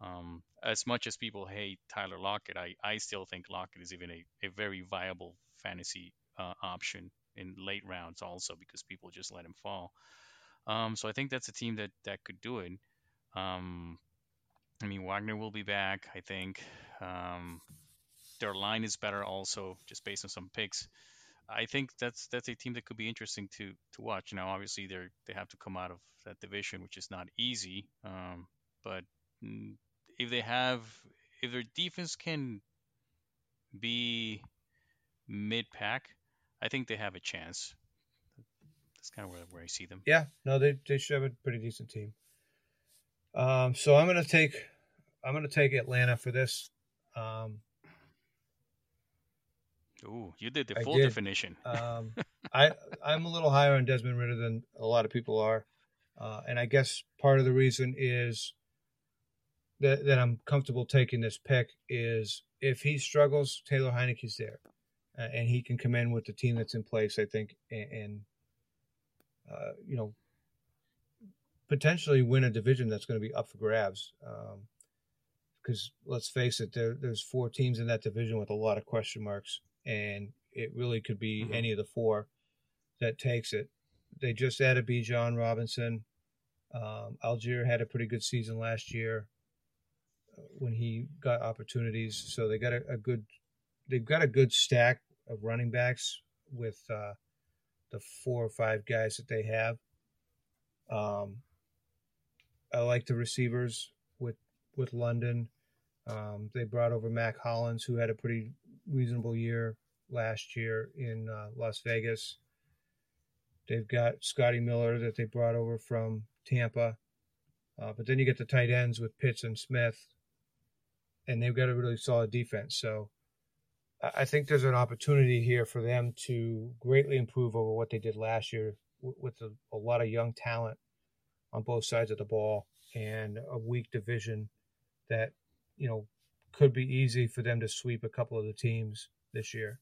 Um, as much as people hate Tyler Lockett, I, I still think Lockett is even a, a very viable fantasy uh, option in late rounds also because people just let him fall. Um, so I think that's a team that, that could do it. Um, I mean, Wagner will be back, I think. Um, their line is better also, just based on some picks. I think that's that's a team that could be interesting to to watch. Now, obviously, they're they have to come out of that division, which is not easy. Um, but mm, if they have, if their defense can be mid pack, I think they have a chance. That's kind of where, where I see them. Yeah, no, they they should have a pretty decent team. Um, so I'm gonna take I'm gonna take Atlanta for this. Um, Ooh, you did the I full did. definition. um, I I'm a little higher on Desmond Ridder than a lot of people are, uh, and I guess part of the reason is that that I'm comfortable taking this pick is if he struggles, Taylor Heinicke's there, uh, and he can come in with the team that's in place. I think, and, and uh, you know, potentially win a division that's going to be up for grabs. Because let's face it, there, there's four teams in that division with a lot of question marks, and it really could be Mhm. any of the four that takes it. They just added Bijan Robinson. Um, Allgeier had a pretty good season last year uh, when he got opportunities. So they got a, a good, they've got a good stack of running backs with uh, the four or five guys that they have. Um, I like the receivers with London. Um, they brought over Mack Hollins, who had a pretty reasonable year last year in uh, Las Vegas. They've got Scotty Miller that they brought over from Tampa. Uh, but then you get the tight ends with Pitts and Smith, and they've got a really solid defense. So I think there's an opportunity here for them to greatly improve over what they did last year with a, a lot of young talent on both sides of the ball and a weak division that, you know, could be easy for them to sweep a couple of the teams this year.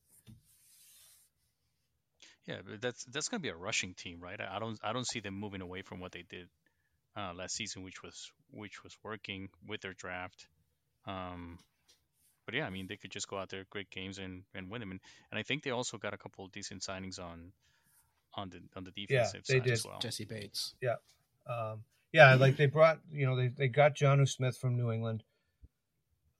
Yeah, but that's that's gonna be a rushing team, right? I I don't I don't see them moving away from what they did uh, last season, which was which was working with their draft. Um, but yeah, I mean they could just go out there, great games, and, and win them. And, and I think they also got a couple of decent signings on on the on the defensive they side as did. well. Jessie Bates. Yeah. Um, yeah, like they brought, you know, they, they got Jonnu Smith from New England,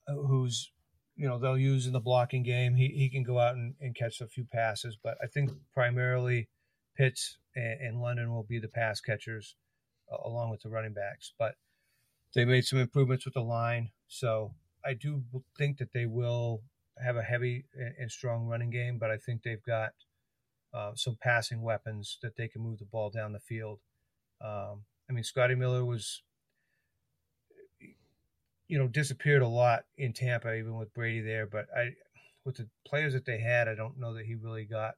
uh, who's, you know, they'll use in the blocking game. He, he can go out and, and catch a few passes, but I think primarily Pitts and, and London will be the pass catchers uh, along with the running backs. But they made some improvements with the line. So I do think that they will have a heavy and, and strong running game, but I think they've got uh, some passing weapons that they can move the ball down the field. Um, I mean, Scotty Miller was, you know, disappeared a lot in Tampa, even with Brady there. But I, with the players that they had, I don't know that he really got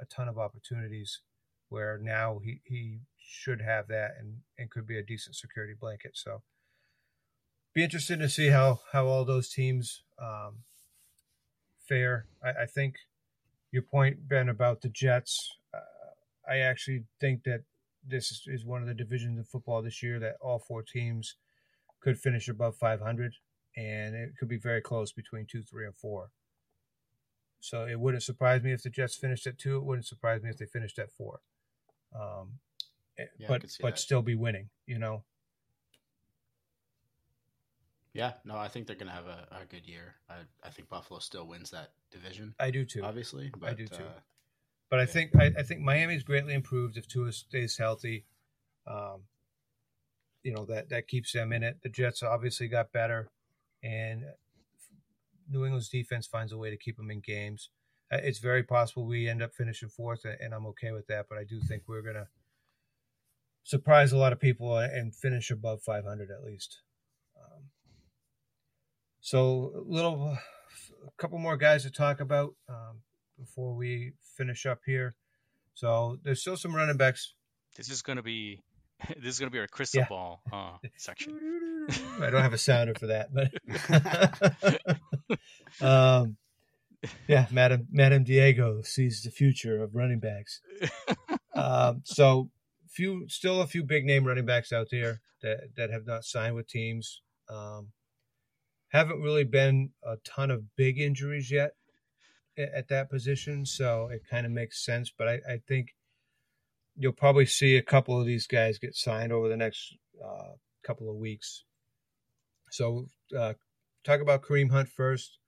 a ton of opportunities. Where now he, he should have that and, and could be a decent security blanket. So, be interested to see how how all those teams um, fare. I, I think your point, Ben, about the Jets. Uh, I actually think that this is, one of the divisions of football this year that all four teams could finish above 500, and it could be very close between two, three, and four. So it wouldn't surprise me if the Jets finished at two. It wouldn't surprise me if they finished at four. Um, eh, Yeah, but but that. still be winning. You know. Yeah, no, I think they're gonna have a, a good year. I, I think Buffalo still wins that division, I do too. obviously. But, do too. Uh, But I think I, I think Miami's greatly improved if Tua stays healthy. Um, you know that that keeps them in it. The Jets obviously got better. and New England's defense finds a way to keep them in games. Uh, It's very possible we end up finishing fourth, and I'm okay with that. But I do think we're gonna surprise a lot of people and finish above 500 at least. Um, so, a little, a couple more guys to talk about um, before we finish up here. So, there's still some running backs. This is gonna be this is gonna be our crystal Yeah. ball uh, section. I don't have a sounder for that, but um, yeah, Madam Madam Diego sees the future of running backs. Um, so few, still a few big name running backs out there that that have not signed with teams. Um, haven't really been a ton of big injuries yet at that position, so it kind of makes sense. But I, I think you'll probably see a couple of these guys get signed over the next uh, couple of weeks. So, uh, talk about Kareem Hunt first.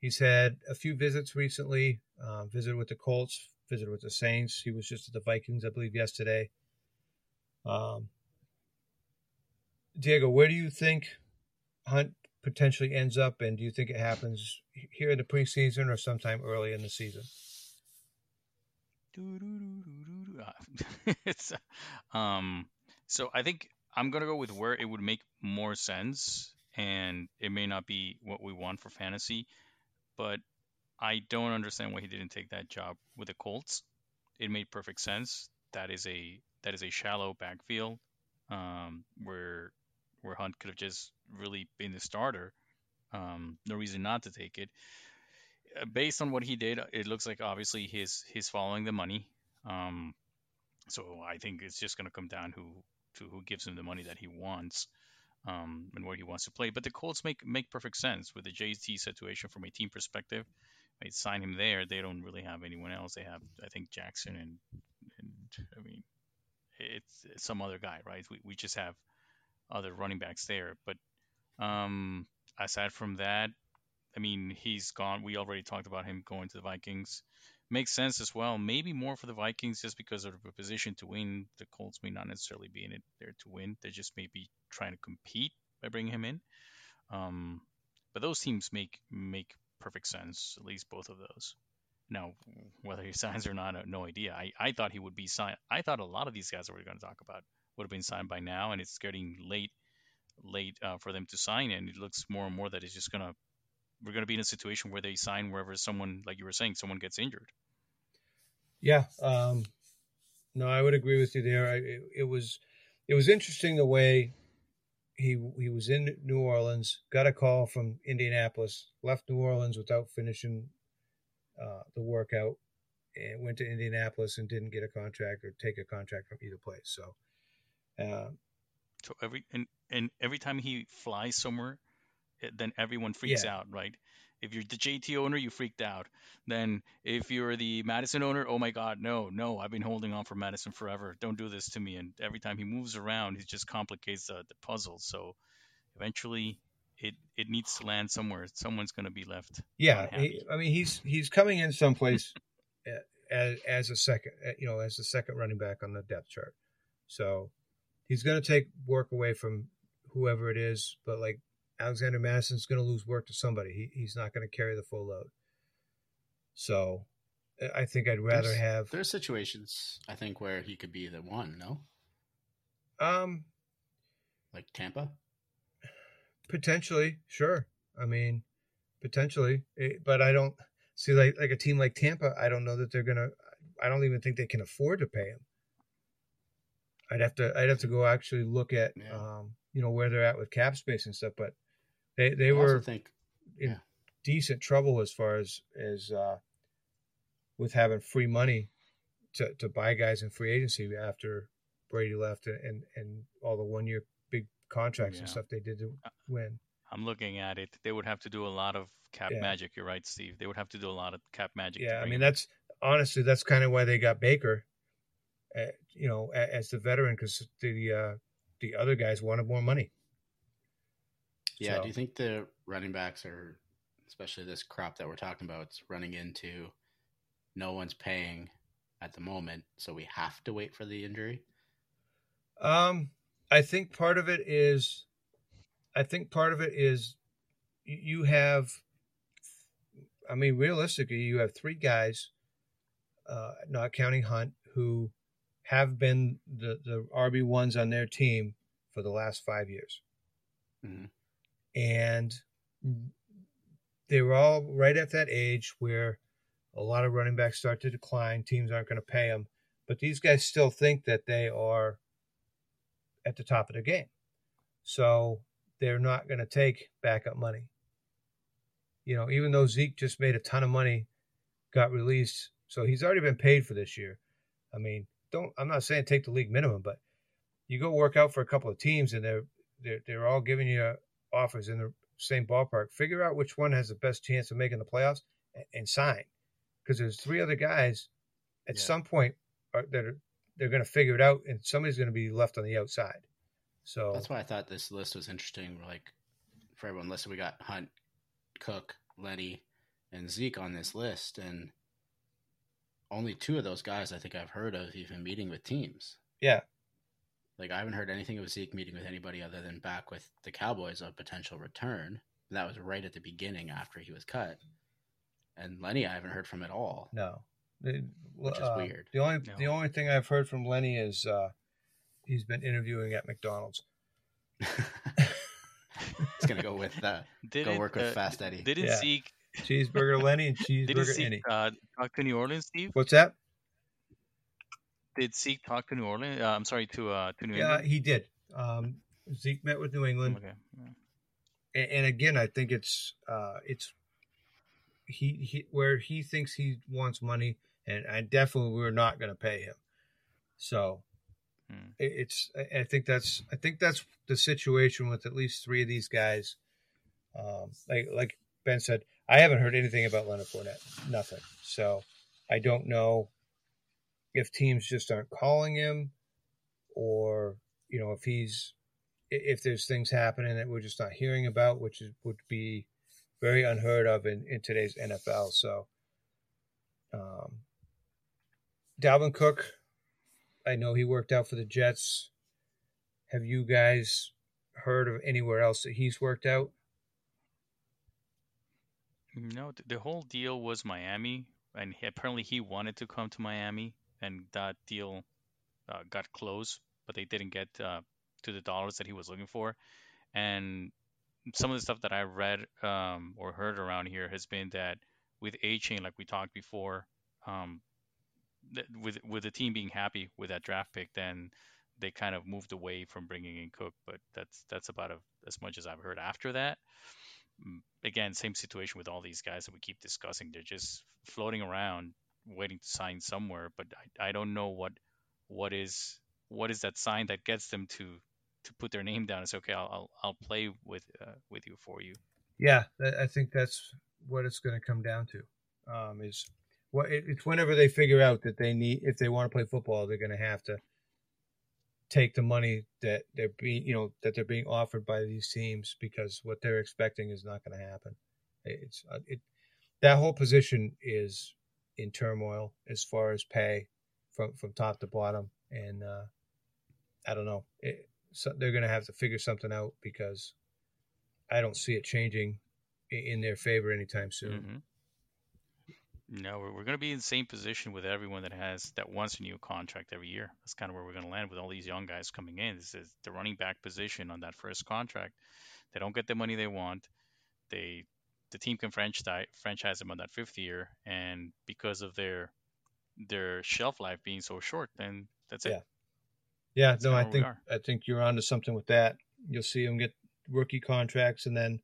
He's had a few visits recently. Uh, visited with the Colts, visited with the Saints. He was just at the Vikings, I believe, yesterday. Um, Diego, where do you think Hunt potentially ends up, and do you think it happens here in the preseason or sometime early in the season? Ah, it's um so I think I'm gonna go with where it would make more sense and it may not be what we want for fantasy, but I don't understand why he didn't take that job with the Colts. It made perfect sense. That is a that is a shallow backfield um, where where Hunt could have just really been the starter. Um, no reason not to take it. Uh, Based on what he did, it looks like obviously he's he's following the money. Um, so I think it's just going to come down who to who gives him the money that he wants um, and where he wants to play. But the Colts make make perfect sense with the JT situation from a team perspective. They sign him there. They don't really have anyone else. They have I think Jackson and and I mean it's, it's some other guy, right? We we just have other running backs there. But um, aside from that, I mean he's gone. We already talked about him going to the Vikings. Makes sense as well. Maybe more for the Vikings just because of the position to win. The Colts may not necessarily be in it there to win. They just may be trying to compete by bringing him in. Um, but those teams make make perfect sense. At least both of those. Now, whether he signs or not, no idea. I, I thought he would be signed. I thought a lot of these guys that we're going to talk about would have been signed by now, and it's getting late late uh, for them to sign. And it looks more and more that it's just gonna we're gonna be in a situation where they sign wherever someone, like you were saying, someone gets injured. Yeah. Um, no, I would agree with you there. I, it, it was it was interesting the way he he was in New Orleans, got a call from Indianapolis, left New Orleans without finishing uh, the workout, and went to Indianapolis and didn't get a contract or take a contract from either place. So, uh, So every and and every time he flies somewhere, then everyone freaks Yeah. out, right? If you're the JT owner, you freaked out. Then if you're the Mattison owner, oh my God, no, no, I've been holding on for Mattison forever. Don't do this to me. And every time he moves around, he just complicates the, the puzzle. So eventually, it it needs to land somewhere. Someone's going to be left. yeah, he, I mean he's he's coming in someplace as as a second, you know, as the second running back on the depth chart. So he's going to take work away from whoever it is, but like Alexander Mattison's going to lose work to somebody. He, he's not going to carry the full load. So I- think I'd rather There's- have There's situations I think where he could be the one. No, um like Tampa. potentially sure. I mean potentially, Eh, but I don't see like like a team like Tampa. I don't know that they're gonna. I don't even think they can afford to pay him. I'd have to. I'd have to go actually look at Yeah. um you know where they're at with cap space and stuff. But they they I were think in yeah. decent trouble as far as as uh, with having free money to, to buy guys in free agency after Brady left and and all the one year big contracts and stuff they did to win. I'm looking at it. They would have to do a lot of cap Yeah. magic. You're right, Steve. They would have to do a lot of cap magic. Yeah, I mean him. that's honestly that's kind of why they got Baker, uh, you know, as the veteran because the uh, the other guys wanted more money. Yeah. So- Do you think the running backs are, especially this crop that we're talking about, it's running into no one's paying at the moment, so we have to wait for the injury? Um, I think part of it is, I think part of it is you have, I mean, realistically, you have three guys, uh, not counting Hunt, who have been the, the RB ones on their team for the last five years. Mhm. And they were all right at that age where a lot of running backs start to decline. Teams aren't going to pay them. But these guys still think that they are at the top of their game. So they're not going to take backup money. You know, even though Zeke just made a ton of money, got released, so he's already been paid for this year. I mean, don't I'm not saying take the league minimum, but you go work out for a couple of teams and they're they're they're all giving you offers in the same ballpark. Figure out which one has the best chance of making the playoffs and, and sign, because there's three other guys at Yeah. some point are, that are they're going to figure it out, and somebody's going to be left on the outside. So That's why I thought this list was interesting. Like for everyone listening, we got Hunt, Cook, Lenny, and Zeke on this list, and only two of those guys I think I've heard of even meeting with teams. yeah, Like I haven't heard anything of Zeke meeting with anybody other than back with the Cowboys of potential return. And that was right at the beginning after he was cut. And Lenny, I haven't heard from at all. no, The- Which is uh, weird. The only No. the only thing I've heard from Lenny is uh, he's been interviewing at McDonald's. He's gonna go with uh, go Didn't, work with uh, Fast Eddie. Didn't Yeah. Zeke Cheeseburger Lenny and cheeseburger Annie. uh, talk to New Orleans, Steve? What's that? Did Zeke talk to New Orleans? Uh, I'm sorry, to uh, to New Yeah, England. he did. Um, Zeke met with New England, Okay. yeah. and, and again, I think it's uh, it's he, he where he thinks he wants money, and I definitely we're not going to pay him. So Hmm. it- it's I I think that's I think that's the situation with at least three of these guys. Um, like like Ben said, I haven't heard anything about Leonard Fournette, nothing. So I don't know if teams just aren't calling him, or you know if he's if there's things happening that we're just not hearing about, which is, would be very unheard of in, in today's NFL. So, um, Dalvin Cook, I know he worked out for the Jets. Have you guys heard of anywhere else that he's worked out? No, the whole deal was Miami, and he, apparently he wanted to come to Miami, and that deal uh, got closed, but they didn't get uh, to the dollars that he was looking for. And some of the stuff that I read um, or heard around here has been that with Achane, like we talked before, um, th- with with the team being happy with that draft pick, then they kind of moved away from bringing in Cook. But that's that's about a, as much as I've heard after that. Mm, Again, same situation with all these guys that we keep discussing. They're just floating around, waiting to sign somewhere. But I, I don't know what what is what is that sign that gets them to to put their name down and say, okay, I'll I'll, I'll play with uh, with you for you. Yeah, I think that's what it's going to come down to. Um, is what it, it's whenever they figure out that they need if they want to play football, they're going to have to take the money that they're being you know that they're being offered by these teams because what they're expecting is not going to happen. It's uh, it that whole position is in turmoil as far as pay from from top to bottom, and uh, I don't know. It, so they're going to have to figure something out because I don't see it changing in their favor anytime soon. hmm No, we're, we're going to be in the same position with everyone that has that wants a new contract every year. That's kind of where we're going to land with all these young guys coming in. This is the running back position on that first contract. They don't get the money they want. They the team can franchise franchise them on that fifth year, and because of their their shelf life being so short, then that's Yeah. it. Yeah, That's no, I think. I think you're onto something with that. You'll see them get rookie contracts, and then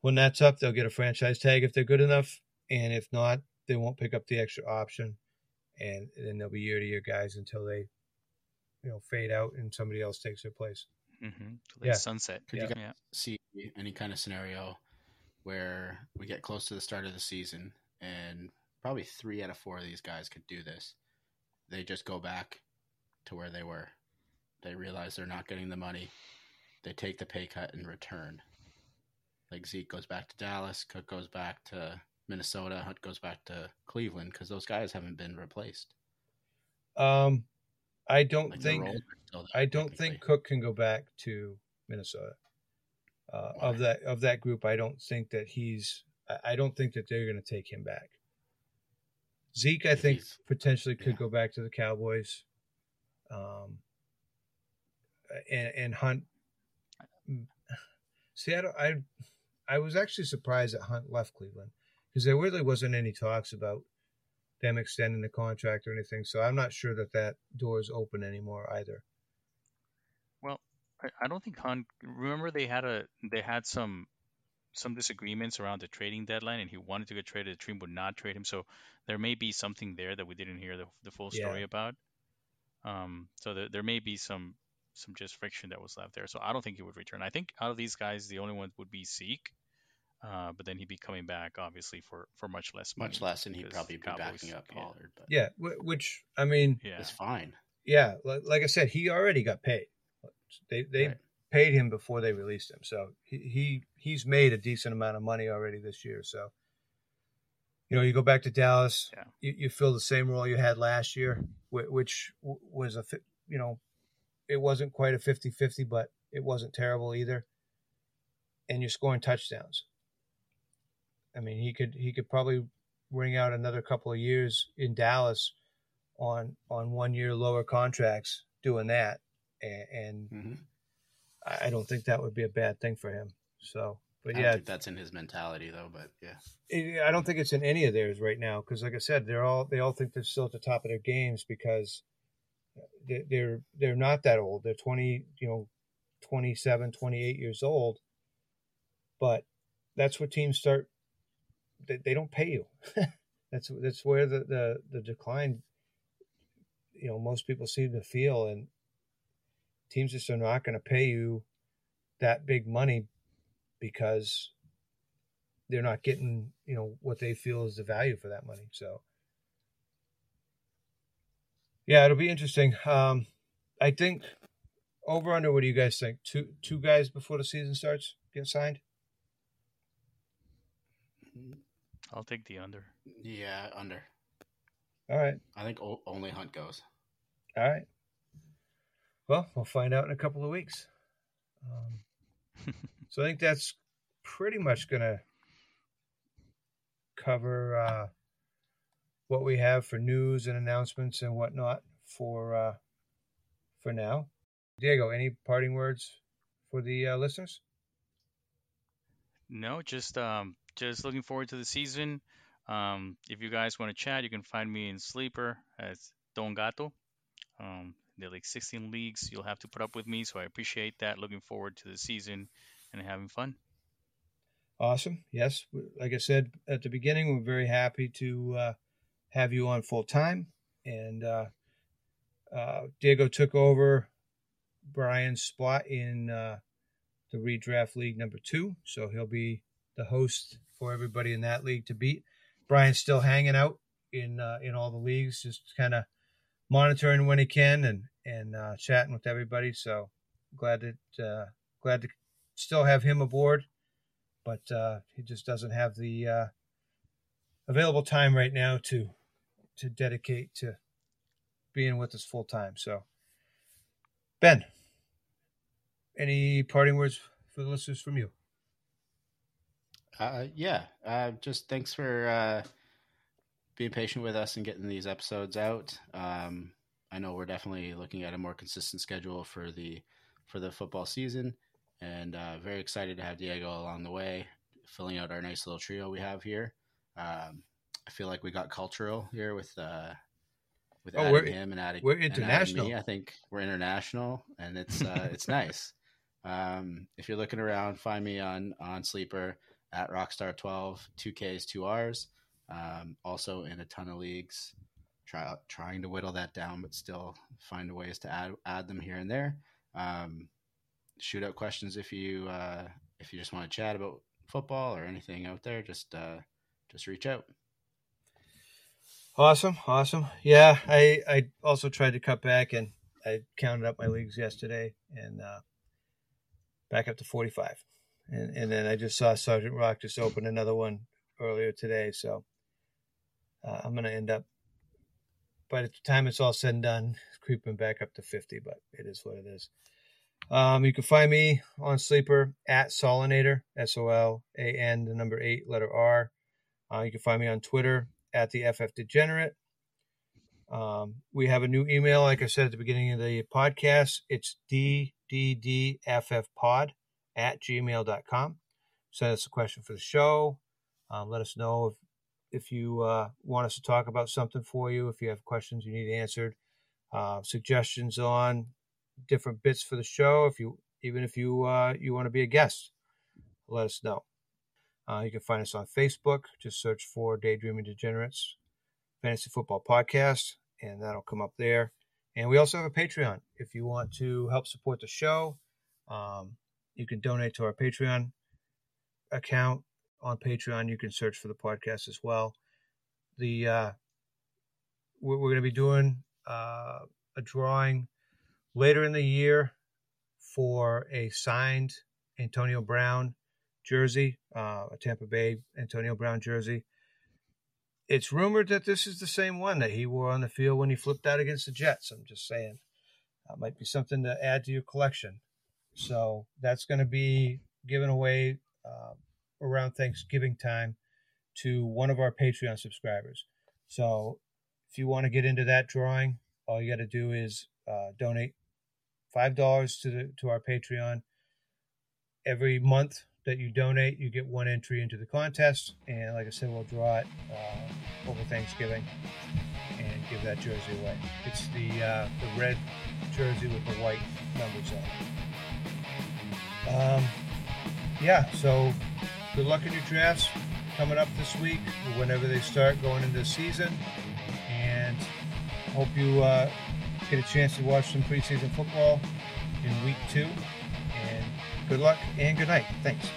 when that's up, they'll get a franchise tag if they're good enough, and if not, they won't pick up the extra option, and then they'll be year to year guys until they, you know, fade out and somebody else takes their place. Mm-hmm. Yeah. Sunset. Could you yeah. guys yeah. see any kind of scenario where we get close to the start of the season and probably three out of four of these guys could do this? They just go back to where they were. They realize they're not getting the money. They take the pay cut and return. Like Zeke goes back to Dallas, Cook goes back to Minnesota, Hunt goes back to Cleveland because those guys haven't been replaced. Um, I don't Like think roles are still there, I don't think Cook can go back to Minnesota. uh, of that of that group. I don't think that he's. I- don't think that they're going to take him back. Zeke, I think he's- potentially could yeah. go back to the Cowboys. Um, and, and Hunt. See, I, don't, I I was actually surprised that Hunt left Cleveland because there really wasn't any talks about them extending the contract or anything. So I'm not sure that that door is open anymore either. Well, I don't think Hunt. Remember they had a they had some some disagreements around the trading deadline, and he wanted to get traded. The team would not trade him, so there may be something there that we didn't hear the, the full Yeah. story about. Um, so there, there may be some some just friction that was left there. So I don't think he would return. I think out of these guys, the only one would be Zeke. Uh, but then he'd be coming back, obviously, for, for much less money. Much less, and he'd probably be Cowboys- backing up yeah. Pollard. But Yeah, which I mean, Yeah. it's fine. yeah, like, like I said, he already got paid. They they Right. paid him before they released him, so he, he he's made a decent amount of money already this year. So, you know, you go back to Dallas, Yeah. you, you fill the same role you had last year, which was a you know, it wasn't quite a 50-50, but it wasn't terrible either. And you're scoring touchdowns. I mean, he could he could probably ring out another couple of years in Dallas on on one year lower contracts doing that, and, and hmm I don't think that would be a bad thing for him. So, but I yeah, think that's in his mentality though. But yeah, it, I don't think it's in any of theirs right now because, like I said, they're all they all think they're still at the top of their games because they- they're they're not that old. They're twenty, you know, 27, 28 years old. But that's where teams start. They, they don't pay you. that's that's where the, the the decline. You know, most people seem to feel, and teams just are not going to pay you that big money because they're not getting you know what they feel is the value for that money so yeah it'll be interesting um i think over under what do you guys think two two guys before the season starts get signed I'll take the under. yeah, under. all right I think o- only Hunt goes. all right well we'll find out in a couple of weeks um, so i think that's pretty much gonna cover uh what we have for news and announcements and whatnot for uh for now diego any parting words for the uh, listeners No, just um, just looking forward to the season. Um, if you guys want to chat, you can find me in Sleeper as Don Gato. Um, there are like 16 leagues you'll have to put up with me, so I appreciate that. Looking forward to the season and having fun. Awesome. Yes, like I said at the beginning, we're very happy to uh, have you on full time. And uh, uh, Diego took over Brian's spot in uh, the redraft league number two, so he'll be the host for everybody in that league to beat. Brian's still hanging out in uh, in all the leagues, just kind of monitoring when he can and and uh, chatting with everybody. So glad that uh, glad to still have him aboard but uh, he just doesn't have the uh, available time right now to to dedicate to being with us full time. So, Benn, any parting words for the listeners from you? Uh, yeah, uh, just thanks for uh, being patient with us and getting these episodes out. Um, I know we're definitely looking at a more consistent schedule for the for the football season, and uh, very excited to have Diego along the way, filling out our nice little trio we have here. Um, I feel like we got cultural here with uh, with Oh, adding him and adding we're and adding international. me. I think we're international, and it's uh, it's nice. Um, if you're looking around, find me on on Sleeper at Rockstar 12, two Ks, two Rs. Um, also in a ton of leagues, try, trying to whittle that down, but still find ways to add add them here and there. Um, shoot out questions if you uh, if you just want to chat about football or anything out there. Just uh, just reach out. Awesome, awesome. Yeah, I I also tried to cut back and I counted up my leagues yesterday and uh, back up to forty five, and and then I just saw Sergeant Rock just open another one earlier today, so uh, I'm gonna end up by the time it's all said and done creeping back up to fifty, but it is what it is. Um, you can find me on Sleeper at Solanator, S O L A N, the number eight, letter R. Uh, you can find me on Twitter at the FF Degenerate. Um, we have a new email, like I said at the beginning of the podcast. It's dddffpod at gmail.com. Send us a question for the show. Um, let us know if, if you uh, want us to talk about something for you, if you have questions you need answered, uh, suggestions on different bits for the show. If you even if you uh, you want to be a guest, let us know. Uh, you can find us on Facebook. Just search for Daydreaming Degenerates Fantasy Football Podcast, and that'll come up there. And we also have a Patreon. If you want to help support the show, um, you can donate to our Patreon account on Patreon. You can search for the podcast as well. The uh, we're, we're going to be doing uh, a drawing later in the year for a signed Antonio Brown jersey, uh, a Tampa Bay Antonio Brown jersey. It's rumored that this is the same one that he wore on the field when he flipped out against the Jets. I'm just saying. That might be something to add to your collection. So that's going to be given away uh, around Thanksgiving time to one of our Patreon subscribers. So if you want to get into that drawing, all you got to do is uh, donate five dollars to the to our Patreon. Every month that you donate, you get one entry into the contest, and like I said, we'll draw it uh, over Thanksgiving and give that jersey away. It's the uh, the red jersey with the white numbers on it. Um, yeah, so good luck in your drafts coming up this week, whenever they start going into the season, and hope you uh, get a chance to watch some preseason football in week two. And good luck and good night. Thanks.